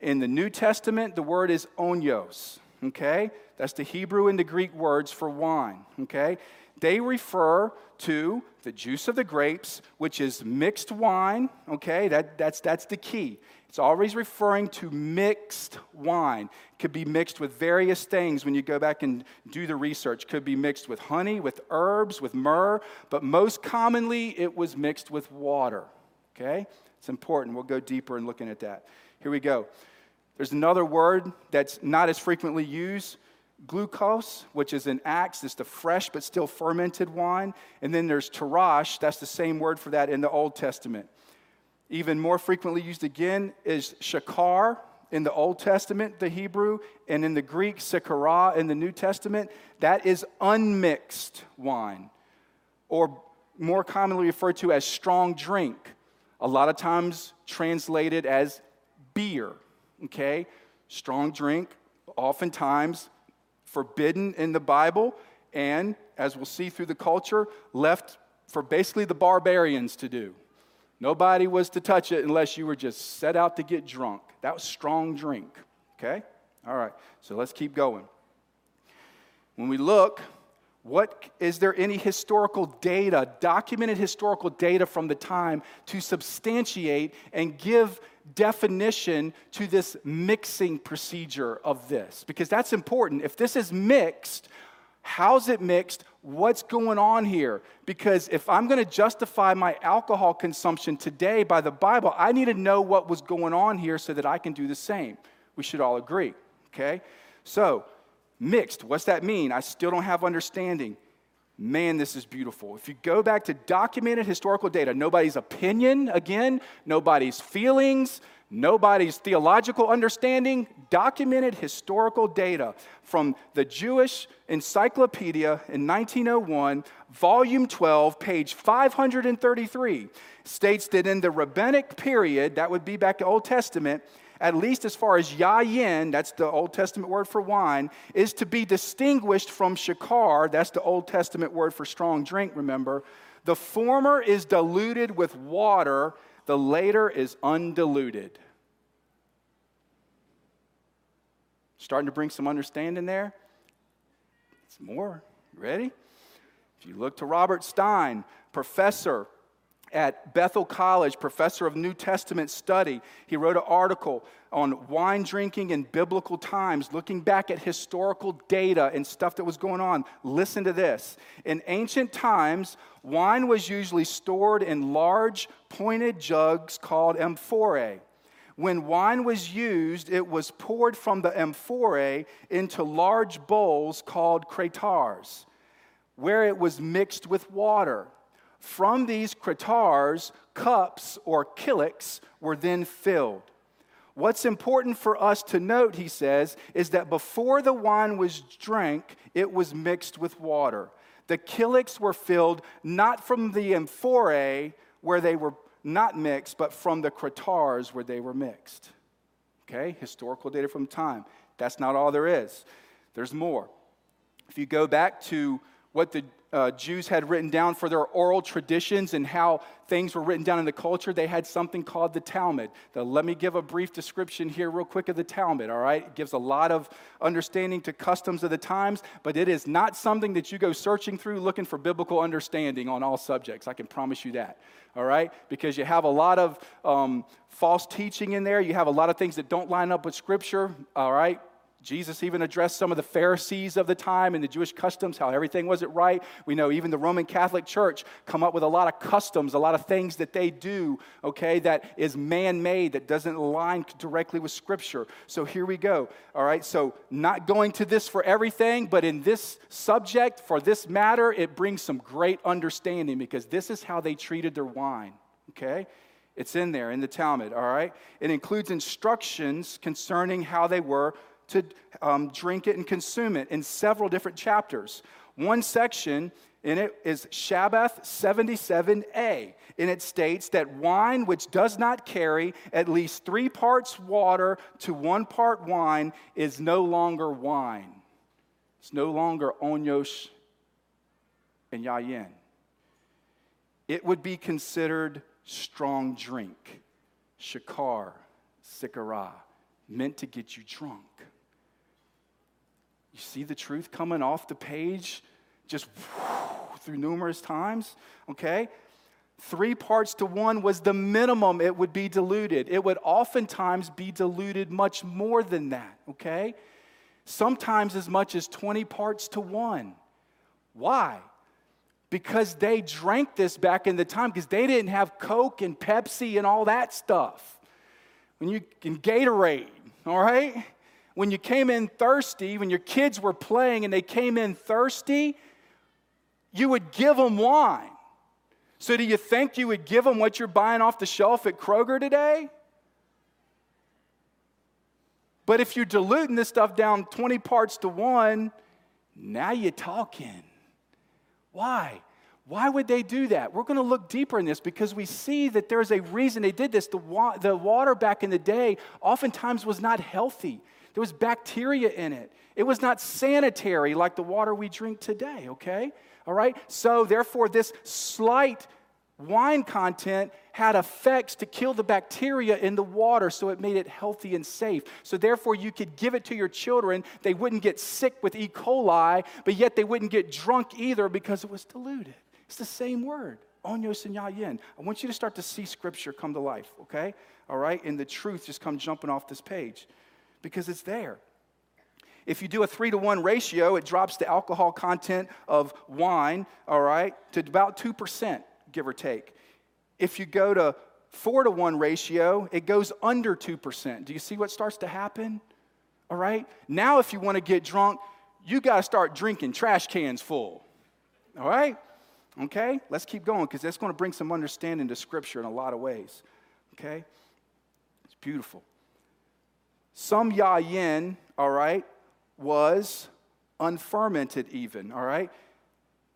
In the New Testament, the word is onios, okay? That's the Hebrew and the Greek words for wine, okay? They refer to the juice of the grapes, which is mixed wine, okay? That, that's, that's the key. It's always referring to mixed wine. It could be mixed with various things when you go back and do the research. It could be mixed with honey, with herbs, with myrrh, but most commonly it was mixed with water, okay? It's important. We'll go deeper in looking at that. Here we go. There's another word that's not as frequently used glucose, which is an Acts, it's the fresh but still fermented wine. And then there's tarash, that's the same word for that in the Old Testament. Even more frequently used again is shakar in the Old Testament, the Hebrew, and in the Greek, sikara in the New Testament. That is unmixed wine, or more commonly referred to as strong drink, a lot of times translated as beer okay? Strong drink, oftentimes forbidden in the Bible, and as we'll see through the culture, left for basically the barbarians to do. Nobody was to touch it unless you were just set out to get drunk. That was strong drink, okay? All right, so let's keep going. When we look, what is there any historical data, documented historical data from the time to substantiate and give definition to this mixing procedure of this because that's important. If this is mixed, how's it mixed? What's going on here? Because if I'm going to justify my alcohol consumption today by the Bible, I need to know what was going on here so that I can do the same. We should all agree, okay? So, mixed, what's that mean? I still don't have understanding. Man, this is beautiful. If you go back to documented historical data, nobody's opinion, again, nobody's feelings, nobody's theological understanding, documented historical data from the Jewish Encyclopedia in 1901, volume 12, page 533, states that in the rabbinic period, that would be back to Old Testament, at least as far as yayin, that's the Old Testament word for wine, is to be distinguished from shakar, that's the Old Testament word for strong drink, remember. The former is diluted with water, the later is undiluted. Starting to bring some understanding there? It's more. Ready? If you look to Robert Stein, professor at Bethel College, professor of New Testament study. He wrote an article on wine drinking in biblical times, looking back at historical data and stuff that was going on. Listen to this. In ancient times, wine was usually stored in large, pointed jugs called amphorae. When wine was used, it was poured from the amphorae into large bowls called kraters, where it was mixed with water. From these kraters, cups or kiliks were then filled. What's important for us to note, he says, is that before the wine was drank, it was mixed with water. The kiliks were filled not from the amphorae where they were not mixed, but from the kraters where they were mixed. Okay, historical data from time. That's not all there is. There's more. If you go back to what the uh, Jews had written down for their oral traditions and how things were written down in the culture, they had something called the Talmud. Let me give a brief description here, real quick, of the Talmud, all right? It gives a lot of understanding to customs of the times, but it is not something that you go searching through looking for biblical understanding on all subjects. I can promise you that, all right? Because you have a lot of um, false teaching in there, you have a lot of things that don't line up with Scripture, all right? Jesus even addressed some of the Pharisees of the time and the Jewish customs, how everything wasn't right. We know even the Roman Catholic Church come up with a lot of customs, a lot of things that they do, okay, that is man made, that doesn't align directly with Scripture. So here we go, all right? So, not going to this for everything, but in this subject, for this matter, it brings some great understanding because this is how they treated their wine, okay? It's in there in the Talmud, all right? It includes instructions concerning how they were to um, drink it and consume it in several different chapters. One section in it is Shabbath 77a, and it states that wine which does not carry at least three parts water to one part wine is no longer wine. It's no longer onyos and yayin. It would be considered strong drink, shakar, sikara, meant to get you drunk. You see the truth coming off the page just through numerous times, okay? Three parts to one was the minimum it would be diluted. It would oftentimes be diluted much more than that, okay? Sometimes as much as 20 parts to one. Why? Because they drank this back in the time because they didn't have Coke and Pepsi and all that stuff. When you can Gatorade, all right? When you came in thirsty, when your kids were playing and they came in thirsty, you would give them wine. So, do you think you would give them what you're buying off the shelf at Kroger today? But if you're diluting this stuff down 20 parts to one, now you're talking. Why? Why would they do that? We're going to look deeper in this because we see that there's a reason they did this. The, wa- the water back in the day oftentimes was not healthy. There was bacteria in it. It was not sanitary like the water we drink today, okay? All right? So, therefore, this slight wine content had effects to kill the bacteria in the water, so it made it healthy and safe. So, therefore, you could give it to your children. They wouldn't get sick with E. coli, but yet they wouldn't get drunk either because it was diluted. It's the same word, onyos and yayin. I want you to start to see scripture come to life, okay? All right? And the truth just come jumping off this page because it's there. If you do a three to one ratio, it drops the alcohol content of wine, all right, to about 2%, give or take. If you go to four to one ratio, it goes under 2%. Do you see what starts to happen? All right? Now, if you want to get drunk, you got to start drinking trash cans full. All right? Okay? Let's keep going because that's going to bring some understanding to Scripture in a lot of ways. Okay? It's beautiful. Some yayin, all right, was unfermented even, all right?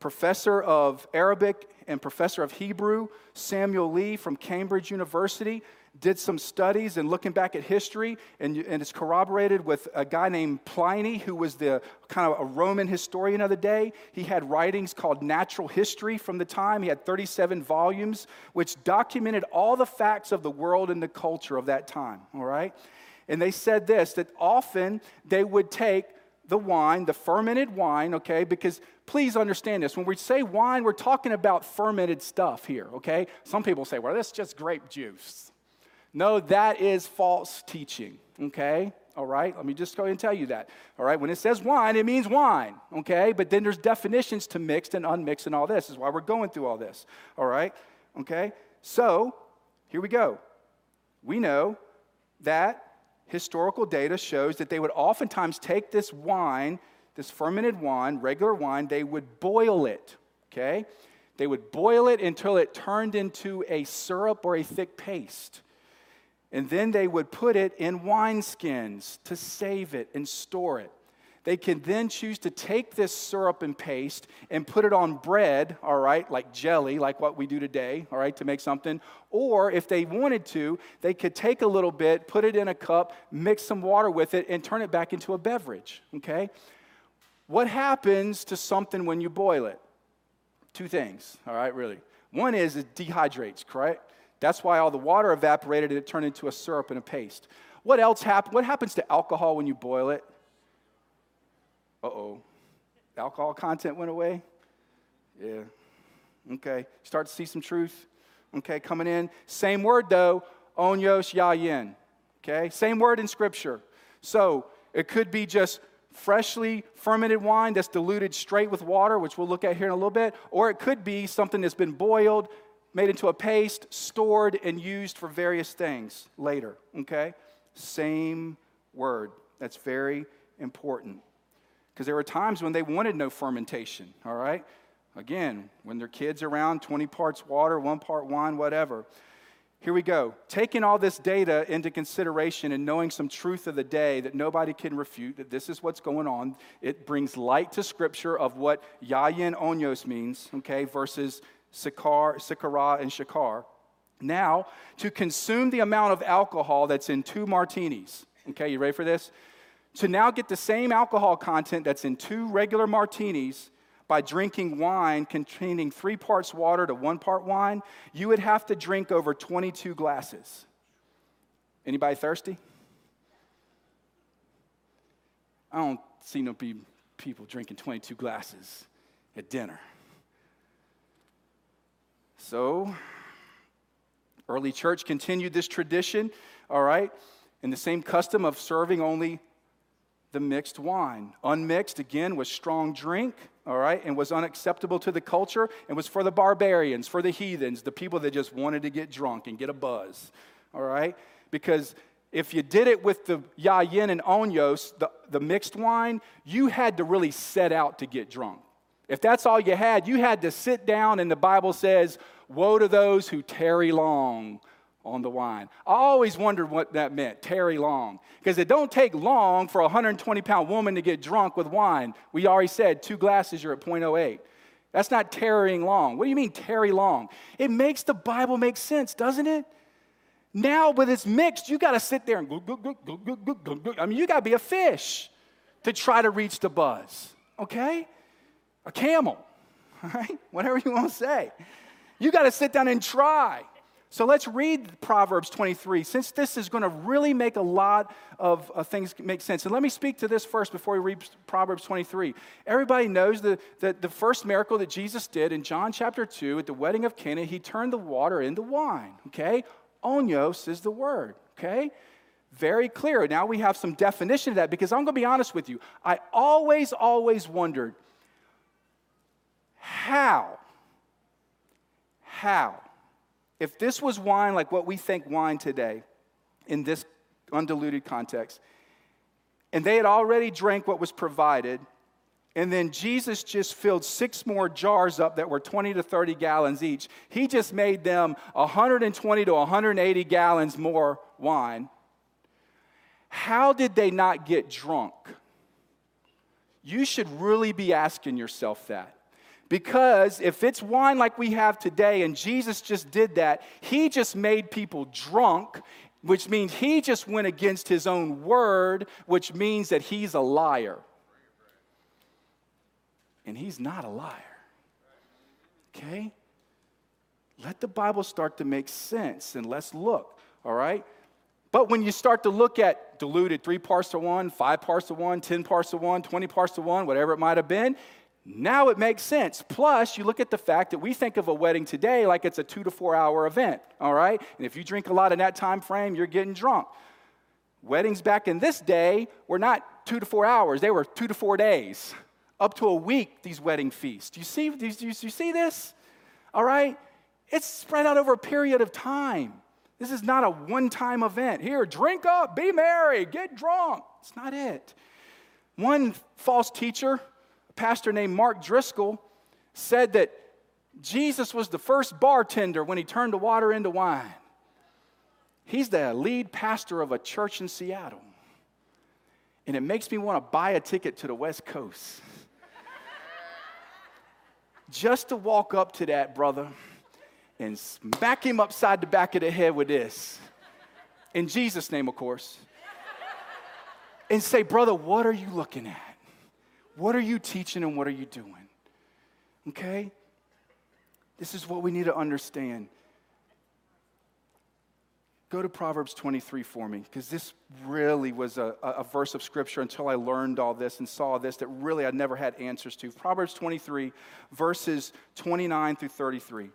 Professor of Arabic and professor of Hebrew, Samuel Lee from Cambridge University, did some studies and looking back at history, and, and it's corroborated with a guy named Pliny, who was the kind of a Roman historian of the day. He had writings called Natural History from the time. He had 37 volumes, which documented all the facts of the world and the culture of that time, all right? And they said this that often they would take the wine, the fermented wine, okay? Because please understand this. When we say wine, we're talking about fermented stuff here, okay? Some people say, well, that's just grape juice. No, that is false teaching, okay? All right, let me just go and tell you that. All right, when it says wine, it means wine, okay? But then there's definitions to mixed and unmixed and all this. this is why we're going through all this, all right? Okay, so here we go. We know that historical data shows that they would oftentimes take this wine, this fermented wine, regular wine, they would boil it, okay? They would boil it until it turned into a syrup or a thick paste. And then they would put it in wineskins to save it and store it. They can then choose to take this syrup and paste and put it on bread, all right, like jelly, like what we do today, all right, to make something. Or if they wanted to, they could take a little bit, put it in a cup, mix some water with it, and turn it back into a beverage, okay? What happens to something when you boil it? Two things, all right, really. One is it dehydrates, correct? That's why all the water evaporated and it turned into a syrup and a paste. What else happens? What happens to alcohol when you boil it? Uh oh. Alcohol content went away? Yeah. Okay. Start to see some truth. Okay, coming in. Same word though, onyos yayin. Okay, same word in scripture. So it could be just freshly fermented wine that's diluted straight with water, which we'll look at here in a little bit, or it could be something that's been boiled, made into a paste, stored, and used for various things later. Okay? Same word. That's very important. Because there were times when they wanted no fermentation, all right? Again, when their kids around, 20 parts water, one part wine, whatever. Here we go. Taking all this data into consideration and knowing some truth of the day that nobody can refute, that this is what's going on, it brings light to scripture of what yayin onyos means, okay, versus sikar, sikara, and shakar. Now, to consume the amount of alcohol that's in two martinis, okay, you ready for this? To now get the same alcohol content that's in two regular martinis by drinking wine containing three parts water to one part wine, you would have to drink over 22 glasses. Anybody thirsty? I don't see no people drinking 22 glasses at dinner. So, early church continued this tradition, all right, in the same custom of serving only the mixed wine. Unmixed, again, was strong drink, all right, and was unacceptable to the culture and was for the barbarians, for the heathens, the people that just wanted to get drunk and get a buzz, all right? Because if you did it with the yayin and onyos, the, the mixed wine, you had to really set out to get drunk. If that's all you had, you had to sit down, and the Bible says, Woe to those who tarry long on the wine. I always wondered what that meant, tarry long. Because it don't take long for a 120 pound woman to get drunk with wine. We already said two glasses, you're at 0.08. That's not tarrying long. What do you mean tarry long? It makes the Bible make sense, doesn't it? Now, with it's mixed, you got to sit there and go, go, go, go, go, go, go, go. I mean, you got to be a fish to try to reach the buzz, okay? A camel, all right? Whatever you want to say. You got to sit down and try. So let's read Proverbs 23, since this is going to really make a lot of uh, things make sense. And let me speak to this first before we read Proverbs 23. Everybody knows that the, the first miracle that Jesus did in John chapter 2 at the wedding of Cana, he turned the water into wine, okay? Onyos is the word, okay? Very clear. Now we have some definition of that because I'm going to be honest with you. I always, always wondered how, how if this was wine like what we think wine today, in this undiluted context, and they had already drank what was provided, and then Jesus just filled six more jars up that were 20 to 30 gallons each. He just made them 120 to 180 gallons more wine. How did they not get drunk? You should really be asking yourself that. Because if it's wine like we have today and Jesus just did that, he just made people drunk, which means he just went against his own word, which means that he's a liar. And he's not a liar. Okay? Let the Bible start to make sense and let's look, all right? But when you start to look at diluted three parts to one, five parts to one, 10 parts to one, 20 parts to one, whatever it might have been, now it makes sense. Plus, you look at the fact that we think of a wedding today like it's a two to four hour event, all right? And if you drink a lot in that time frame, you're getting drunk. Weddings back in this day were not two to four hours, they were two to four days, up to a week, these wedding feasts. Do you see, do you, do you see this? All right? It's spread out over a period of time. This is not a one time event. Here, drink up, be merry, get drunk. It's not it. One false teacher, pastor named Mark Driscoll said that Jesus was the first bartender when he turned the water into wine. He's the lead pastor of a church in Seattle. And it makes me want to buy a ticket to the West Coast. Just to walk up to that brother and smack him upside the back of the head with this. In Jesus' name, of course. And say, Brother, what are you looking at? What are you teaching and what are you doing? Okay? This is what we need to understand. Go to Proverbs 23 for me, because this really was a, a, verse of scripture until I learned all this and saw this that really I never had answers to. Proverbs 23, verses 29 through 33.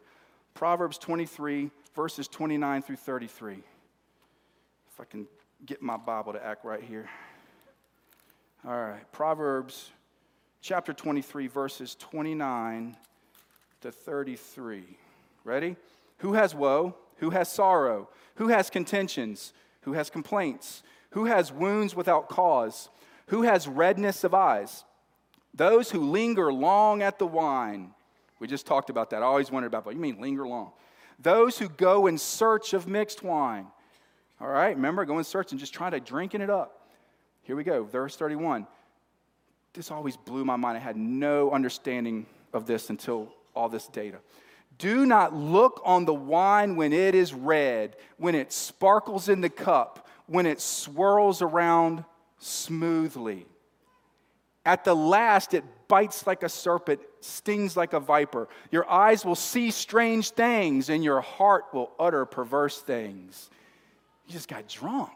Proverbs 23, verses 29 through 33. If I can get my Bible to act right here. All right, Proverbs chapter 23, verses 29 to 33. Ready? Who has woe? Who has sorrow? Who has contentions? Who has complaints? Who has wounds without cause? Who has redness of eyes? Those who linger long at the wine. We just talked about that. I always wondered about. You mean linger long? Those who go in search of mixed wine. All right, remember, go in search and just try to drinking it up. Here we go, verse 31. This always blew my mind. I had no understanding of this until all this data. Do not look on the wine when it is red, when it sparkles in the cup, when it swirls around smoothly. At the last, it bites like a serpent, stings like a viper. Your eyes will see strange things, and your heart will utter perverse things. You just got drunk.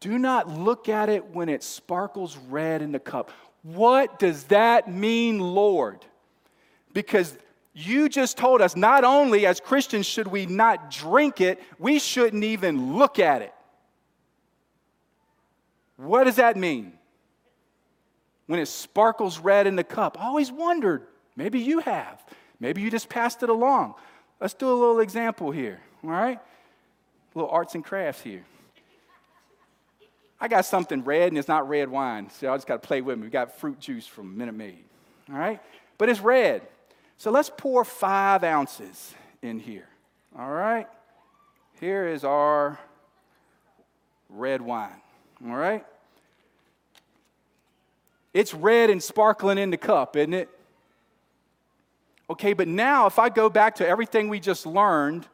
Do not look at it when it sparkles red in the cup. What does that mean, Lord? Because you just told us not only as Christians should we not drink it, we shouldn't even look at it. What does that mean? When it sparkles red in the cup. I always wondered, maybe you have. Maybe you just passed it along. Let's do a little example here, all right? A little arts and crafts here. I got something red and it's not red wine, so I just got to play with me. We got fruit juice from Minute Maid, all right? But it's red. So let's pour five ounces in here. All right? Here is our red wine. All right? It's red and sparkling in the cup, isn't it? Okay, but now if I go back to everything we just learned,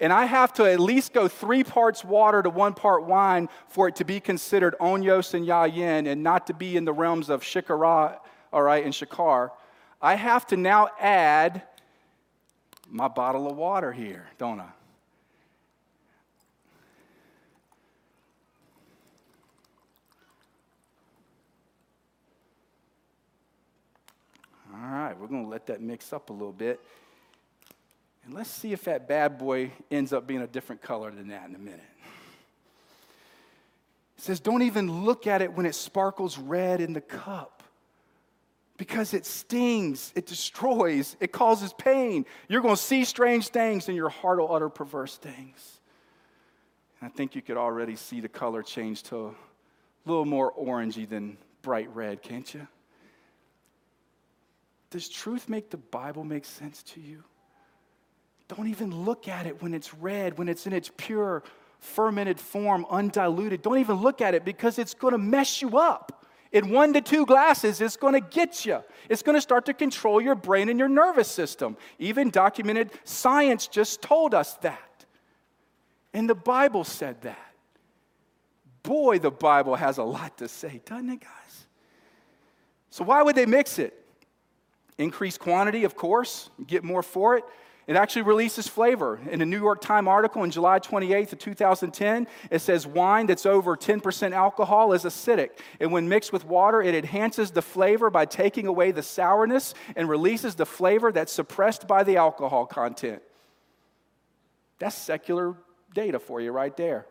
and I have to at least go three parts water to one part wine for it to be considered onyos and yayin and not to be in the realms of shikara, all right, and shikar, I have to now add my bottle of water here, don't I? All right, we're going to let that mix up a little bit. And let's see if that bad boy ends up being a different color than that in a minute. It says, don't even look at it when it sparkles red in the cup because it stings, it destroys, it causes pain. You're going to see strange things and your heart will utter perverse things. And I think you could already see the color change to a little more orangey than bright red, can't you? Does truth make the Bible make sense to you? Don't even look at it when it's red, when it's in its pure, fermented form, undiluted. Don't even look at it because it's going to mess you up in one to two glasses, it's going to get you. It's going to start to control your brain and your nervous system. Even documented science just told us that. And the Bible said that. Boy, the Bible has a lot to say, doesn't it, guys? So, why would they mix it? Increase quantity, of course, get more for it. It actually releases flavor. In a New York Times article in July 28th of 2010, it says wine that's over 10% alcohol is acidic. And when mixed with water, it enhances the flavor by taking away the sourness and releases the flavor that's suppressed by the alcohol content. That's secular data for you right there.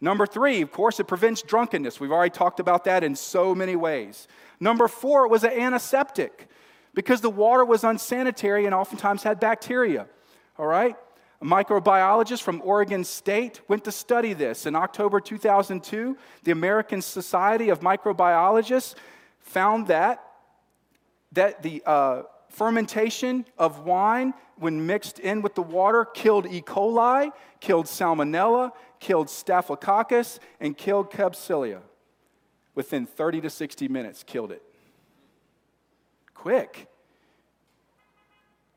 Number three, of course, it prevents drunkenness. We've already talked about that in so many ways. Number four, it was an antiseptic because the water was unsanitary and oftentimes had bacteria. All right? A microbiologist from Oregon State went to study this. In October 2002, the American Society of Microbiologists found that, that the uh, fermentation of wine, when mixed in with the water, killed E. coli, killed salmonella, killed staphylococcus, and killed Klebsiella. Within 30 to 60 minutes, killed it. Quick.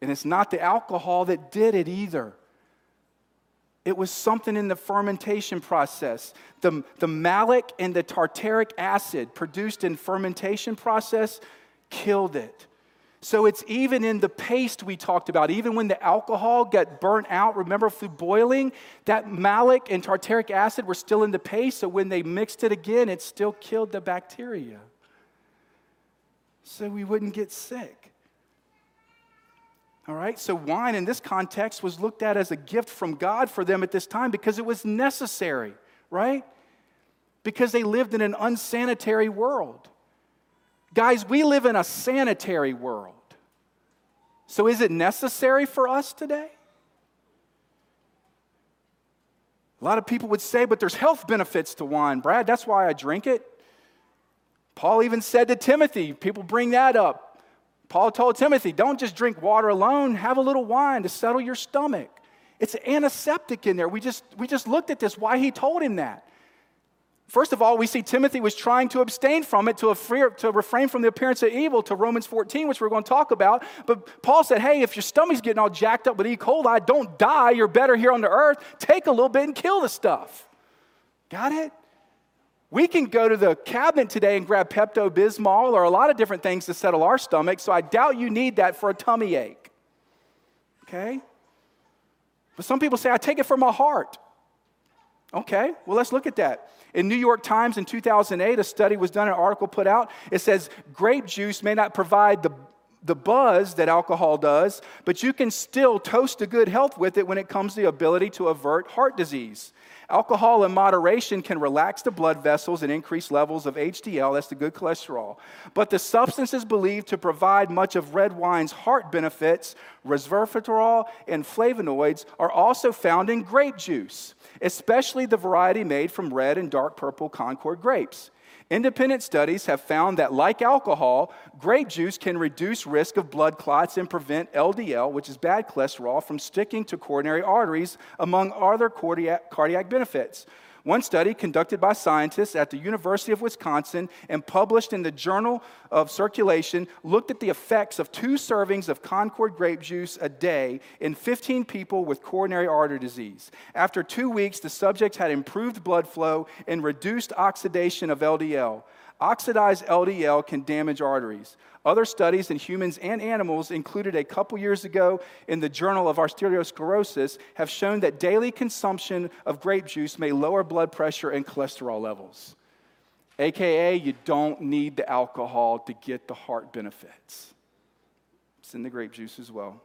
And it's not the alcohol that did it either. It was something in the fermentation process. The, the malic and the tartaric acid produced in fermentation process killed it. So it's even in the paste we talked about, even when the alcohol got burnt out, remember through boiling, that malic and tartaric acid were still in the paste. So when they mixed it again, it still killed the bacteria. So we wouldn't get sick. All right, so wine in this context was looked at as a gift from God for them at this time because it was necessary, right? Because they lived in an unsanitary world. Guys, we live in a sanitary world. So is it necessary for us today? A lot of people would say, but there's health benefits to wine, Brad. That's why I drink it. Paul even said to Timothy, people bring that up. Paul told Timothy, don't just drink water alone, have a little wine to settle your stomach. It's antiseptic in there. We just, we just looked at this, why he told him that. First of all, we see Timothy was trying to abstain from it, to, afraid, to refrain from the appearance of evil, to Romans 14, which we're going to talk about. But Paul said, hey, if your stomach's getting all jacked up with E. coli, don't die. You're better here on the earth. Take a little bit and kill the stuff. Got it? We can go to the cabinet today and grab Pepto Bismol or a lot of different things to settle our stomach, so I doubt you need that for a tummy ache. Okay? But some people say, I take it for my heart. Okay, well, let's look at that. In New York Times in 2008, a study was done, an article put out. It says grape juice may not provide the, the buzz that alcohol does, but you can still toast to good health with it when it comes to the ability to avert heart disease. Alcohol in moderation can relax the blood vessels and increase levels of HDL, that's the good cholesterol. But the substances believed to provide much of red wine's heart benefits, resveratrol and flavonoids, are also found in grape juice especially the variety made from red and dark purple Concord grapes. Independent studies have found that, like alcohol, grape juice can reduce risk of blood clots and prevent LDL, which is bad cholesterol, from sticking to coronary arteries, among other cardiac, benefits. One study conducted by scientists at the University of Wisconsin and published in the Journal of Circulation looked at the effects of two servings of Concord grape juice a day in 15 people with coronary artery disease. After two weeks, the subjects had improved blood flow and reduced oxidation of LDL. Oxidized LDL can damage arteries. Other studies in humans and animals, included a couple years ago in the Journal of Arteriosclerosis, have shown that daily consumption of grape juice may lower blood pressure and cholesterol levels. AKA, you don't need the alcohol to get the heart benefits. It's in the grape juice as well.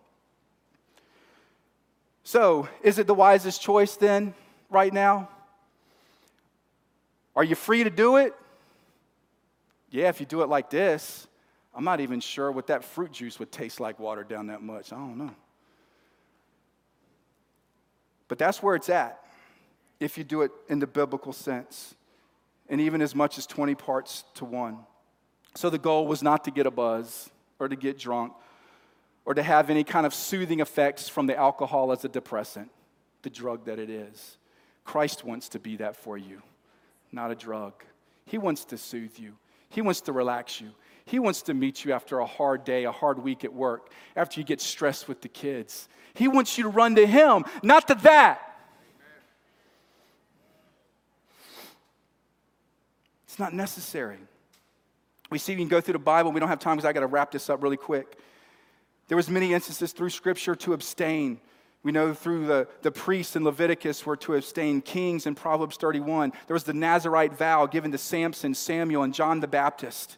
So, is it the wisest choice then, right now? Are you free to do it? Yeah, if you do it like this, I'm not even sure what that fruit juice would taste like watered down that much. I don't know. But that's where it's at if you do it in the biblical sense, and even as much as 20 parts to one. So the goal was not to get a buzz or to get drunk or to have any kind of soothing effects from the alcohol as a depressant, the drug that it is. Christ wants to be that for you, not a drug. He wants to soothe you. He wants to relax you. He wants to meet you after a hard day, a hard week at work, after you get stressed with the kids. He wants you to run to Him, not to that. It's not necessary. We see we can go through the Bible. We don't have time because I got to wrap this up really quick. There was many instances through Scripture to abstain. We know through the, the priests in Leviticus were to abstain, kings in Proverbs 31. There was the Nazarite vow given to Samson, Samuel, and John the Baptist,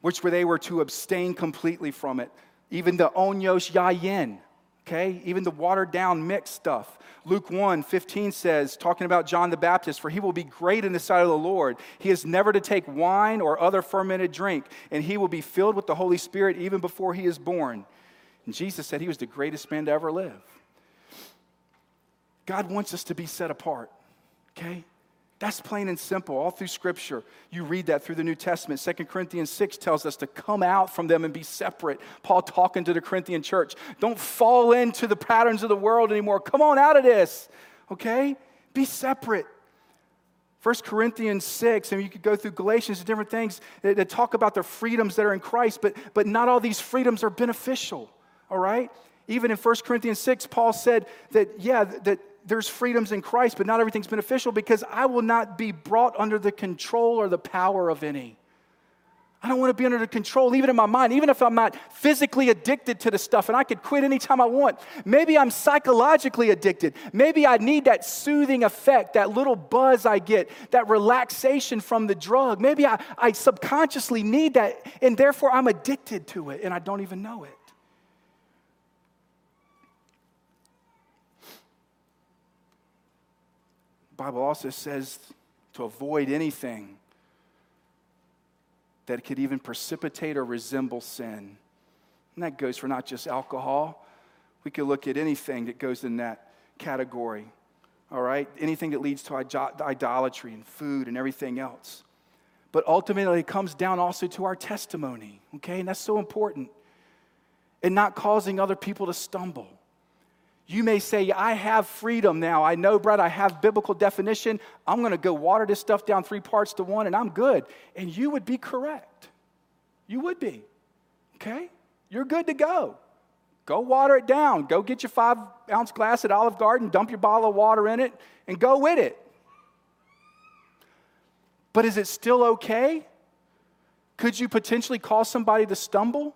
which were they were to abstain completely from it. Even the onyos yayin, okay? Even the watered down mixed stuff. Luke 1 15 says, talking about John the Baptist, for he will be great in the sight of the Lord. He is never to take wine or other fermented drink, and he will be filled with the Holy Spirit even before he is born. And Jesus said he was the greatest man to ever live. God wants us to be set apart, okay? That's plain and simple. All through Scripture, you read that through the New Testament. 2 Corinthians 6 tells us to come out from them and be separate. Paul talking to the Corinthian church. Don't fall into the patterns of the world anymore. Come on out of this, okay? Be separate. 1 Corinthians 6, and you could go through Galatians and different things that, talk about the freedoms that are in Christ, but, but not all these freedoms are beneficial, all right? Even in 1 Corinthians 6, Paul said that, yeah, that there's freedoms in Christ, but not everything's beneficial because I will not be brought under the control or the power of any. I don't want to be under the control, even in my mind, even if I'm not physically addicted to the stuff and I could quit anytime I want. Maybe I'm psychologically addicted. Maybe I need that soothing effect, that little buzz I get, that relaxation from the drug. Maybe I, I subconsciously need that, and therefore I'm addicted to it and I don't even know it. The Bible also says to avoid anything that could even precipitate or resemble sin. And that goes for not just alcohol. We could look at anything that goes in that category, all right? Anything that leads to idolatry and food and everything else. But ultimately, it comes down also to our testimony, okay? And that's so important. And not causing other people to stumble. You may say, I have freedom now. I know, Brad, I have biblical definition. I'm going to go water this stuff down three parts to one and I'm good. And you would be correct. You would be. Okay? You're good to go. Go water it down. Go get your five ounce glass at Olive Garden, dump your bottle of water in it, and go with it. But is it still okay? Could you potentially cause somebody to stumble?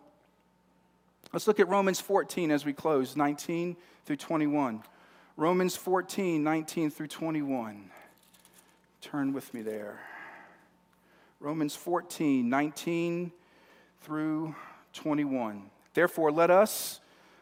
Let's look at Romans 14 as we close, 19 through 21. Romans 14, 19 through 21. Turn with me there. Romans 14, 19 through 21. Therefore, let us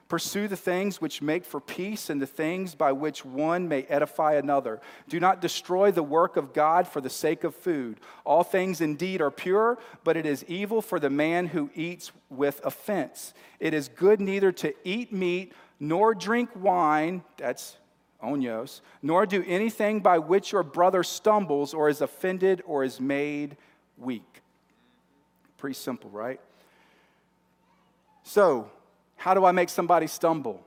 Pursue the things which make for peace and the things by which one may edify another. Do not destroy the work of God for the sake of food. All things indeed are pure, but it is evil for the man who eats with offense. It is good neither to eat meat nor drink wine, that's onios, nor do anything by which your brother stumbles or is offended or is made weak. Pretty simple, right? So, how do I make somebody stumble?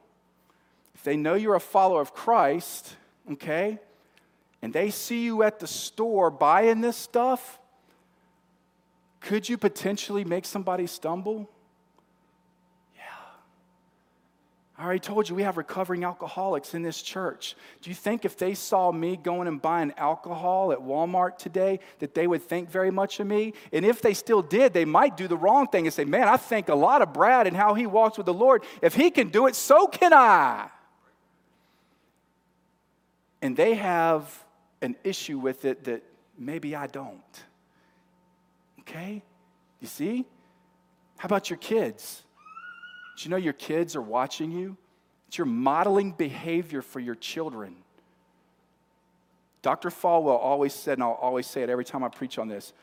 If they know you're a follower of Christ, okay, and they see you at the store buying this stuff, could you potentially make somebody stumble? I already told you we have recovering alcoholics in this church. Do you think if they saw me going and buying alcohol at Walmart today, that they would think very much of me? And if they still did, they might do the wrong thing and say, Man, I think a lot of Brad and how he walks with the Lord. If he can do it, so can I. And they have an issue with it that maybe I don't. Okay? You see? How about your kids? You know your kids are watching you? It's your modeling behavior for your children. Dr. Falwell always said, and I'll always say it every time I preach on this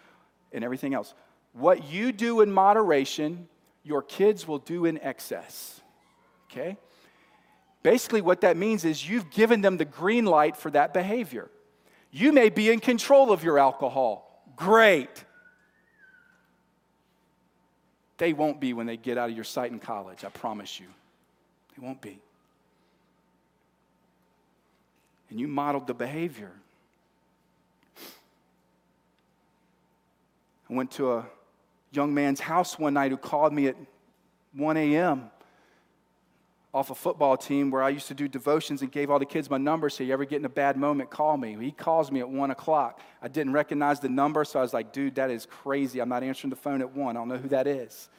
and everything else what you do in moderation, your kids will do in excess. Okay? Basically, what that means is you've given them the green light for that behavior. You may be in control of your alcohol. Great. They won't be when they get out of your sight in college, I promise you. They won't be. And you modeled the behavior. I went to a young man's house one night who called me at 1 a.m. off a football team where I used to do devotions and gave all the kids my number. So, you ever get in a bad moment, call me. He calls me at 1 o'clock. I didn't recognize the number, so I was like, dude, that is crazy. I'm not answering the phone at 1. I don't know who that is.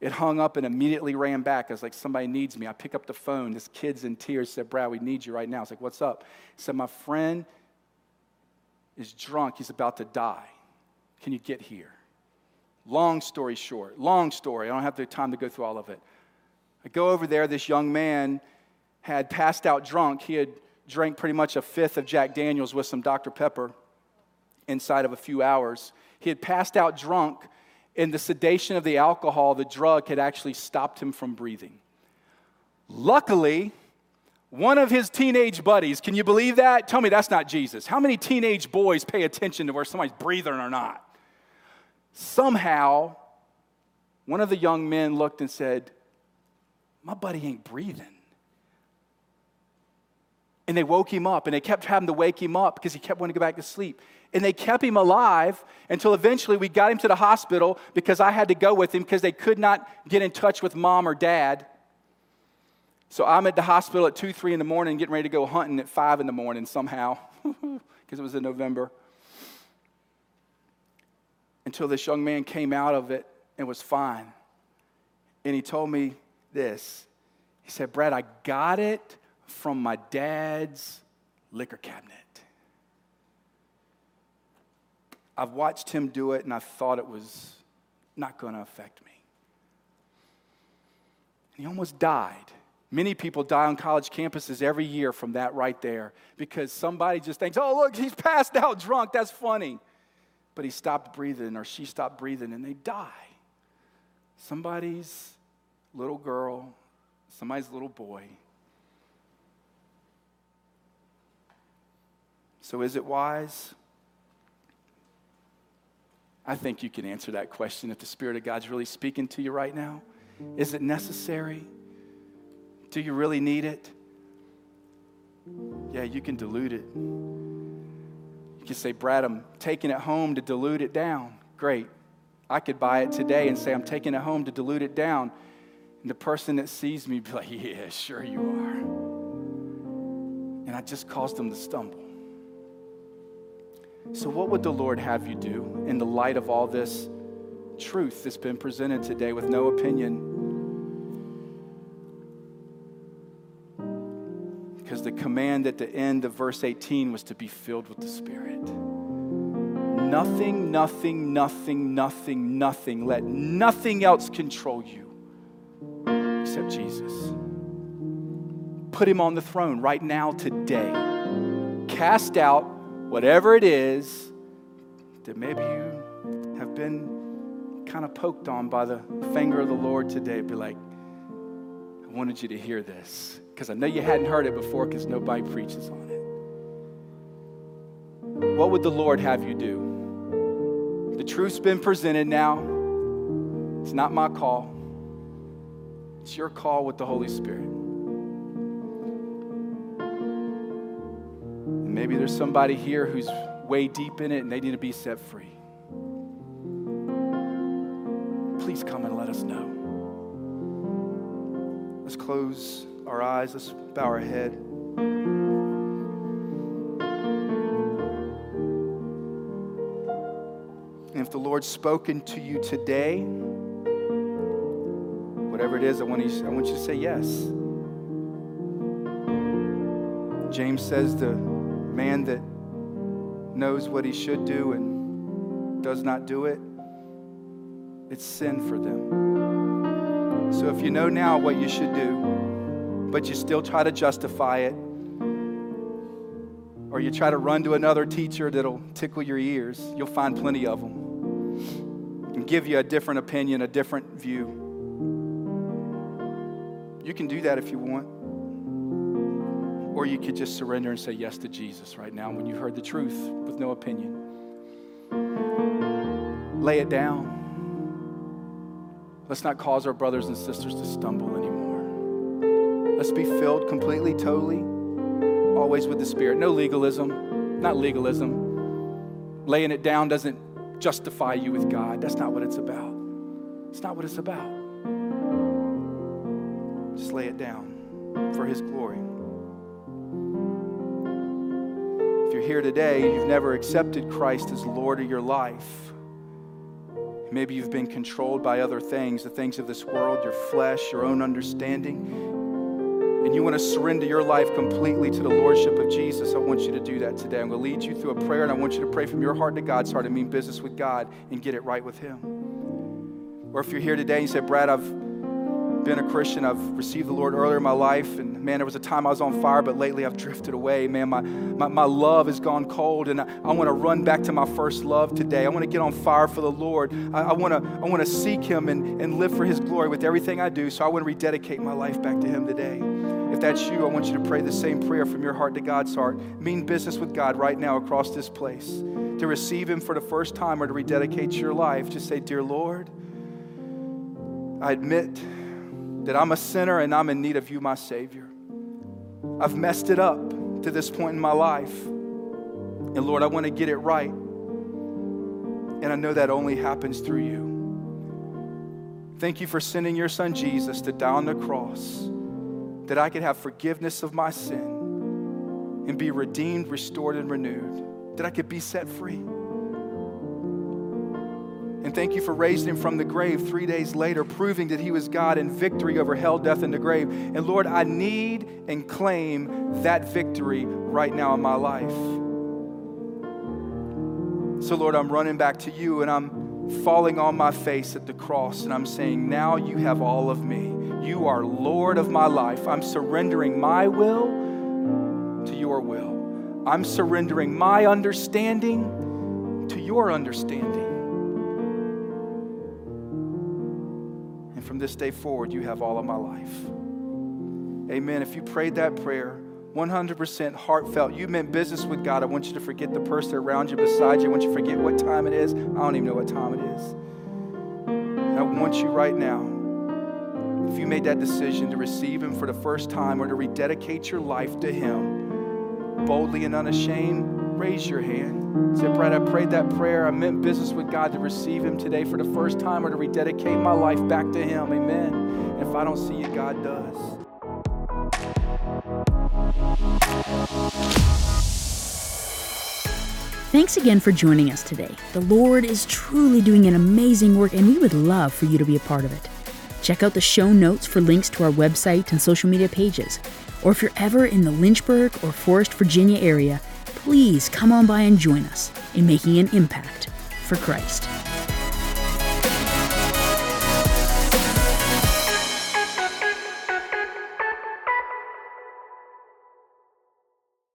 It hung up and immediately ran back. I was like, somebody needs me. I pick up the phone. This kid's in tears. Said, Brad, we need you right now. I was like, what's up? He said, my friend is drunk. He's about to die. Can you get here? Long story short, long story. I don't have the time to go through all of it. I go over there. This young man had passed out drunk. He had drank pretty much a fifth of Jack Daniels with some Dr. Pepper inside of a few hours. He had passed out drunk in the sedation of the alcohol, the drug had actually stopped him from breathing. Luckily, one of his teenage buddies, can you believe that? Tell me that's not Jesus. How many teenage boys pay attention to where somebody's breathing or not? Somehow, one of the young men looked and said, My buddy ain't breathing. And they woke him up, and they kept having to wake him up because he kept wanting to go back to sleep and they kept him alive until eventually we got him to the hospital because I had to go with him because they could not get in touch with mom or dad. So I'm at the hospital at 2, 3 in the morning, getting ready to go hunting at 5 in the morning somehow, because it was in November. Until this young man came out of it and was fine. And he told me this. He said, Brad, I got it from my dad's liquor cabinet. I've watched him do it and I thought it was not going to affect me. And he almost died. Many people die on college campuses every year from that right there because somebody just thinks, oh, look, he's passed out drunk. That's funny. But he stopped breathing or she stopped breathing and they die. Somebody's little girl, somebody's little boy. So is it wise? I think you can answer that question if the Spirit of God's really speaking to you right now. Is it necessary? Do you really need it? Yeah, you can dilute it. You can say, Brad, I'm taking it home to dilute it down. Great. I could buy it today and say, I'm taking it home to dilute it down. And the person that sees me be like, Yeah, sure you are. And I just caused them to stumble. So, what would the Lord have you do in the light of all this truth that's been presented today with no opinion? Because the command at the end of verse 18 was to be filled with the Spirit. Nothing, nothing, nothing, nothing, nothing. Let nothing else control you except Jesus. Put him on the throne right now, today. Cast out whatever it is that maybe you have been kind of poked on by the finger of the Lord today, be like, I wanted you to hear this because I know you hadn't heard it before because nobody preaches on it. What would the Lord have you do? The truth's been presented now. It's not my call, it's your call with the Holy Spirit. Maybe there's somebody here who's way deep in it and they need to be set free. Please come and let us know. Let's close our eyes, let's bow our head. And if the Lord's spoken to you today, whatever it is, I want you, I want you to say yes. James says the man that knows what he should do and does not do it, it's sin for them. So if you know now what you should do, but you still try to justify it, or you try to run to another teacher that'll tickle your ears, you'll find plenty of them and give you a different opinion, a different view. You can do that if you want. Or you could just surrender and say yes to Jesus right now when you've heard the truth with no opinion. Lay it down. Let's not cause our brothers and sisters to stumble anymore. Let's be filled completely, totally, always with the Spirit. No legalism, not legalism. Laying it down doesn't justify you with God. That's not what it's about. It's not what it's about. Just lay it down for His glory. If you're here today, you've never accepted Christ as Lord of your life. Maybe you've been controlled by other things, the things of this world, your flesh, your own understanding. And you want to surrender your life completely to the Lordship of Jesus. I want you to do that today. I'm going to lead you through a prayer, and I want you to pray from your heart to God's heart and mean business with God and get it right with Him. Or if you're here today and you say, Brad, I've been a Christian. I've received the Lord earlier in my life, and man, there was a time I was on fire, but lately I've drifted away. Man, my, my, my love has gone cold, and I, I want to run back to my first love today. I want to get on fire for the Lord. I, want to I want to seek Him and, and live for His glory with everything I do. So I want to rededicate my life back to Him today. If that's you, I want you to pray the same prayer from your heart to God's heart. Mean business with God right now across this place. To receive Him for the first time or to rededicate your life, just say, Dear Lord, I admit that I'm a sinner and I'm in need of you, my Savior. I've messed it up to this point in my life. And Lord, I want to get it right. And I know that only happens through you. Thank you for sending your son Jesus to die on the cross, that I could have forgiveness of my sin and be redeemed, restored, and renewed, that I could be set free. And thank you for raising him from the grave three days later, proving that he was God in victory over hell, death, and the grave. And Lord, I need and claim that victory right now in my life. So, Lord, I'm running back to you and I'm falling on my face at the cross and I'm saying, Now you have all of me. You are Lord of my life. I'm surrendering my will to your will. I'm surrendering my understanding to your understanding. From this day forward, you have all of my life. Amen. If you prayed that prayer, 100% heartfelt, you meant business with God. I want you to forget the person around you, beside you. I want you to forget what time it is. I don't even know what time it is. And I want you right now if you made that decision to receive Him for the first time or to rededicate your life to Him boldly and unashamed, raise your hand. Say, Brad, I prayed that prayer. I meant business with God to receive Him today for the first time or to rededicate my life back to Him. Amen. And if I don't see you, God does. Thanks again for joining us today. The Lord is truly doing an amazing work, and we would love for you to be a part of it. Check out the show notes for links to our website and social media pages. Or if you're ever in the Lynchburg or Forest, Virginia area, please come on by and join us in making an impact for Christ.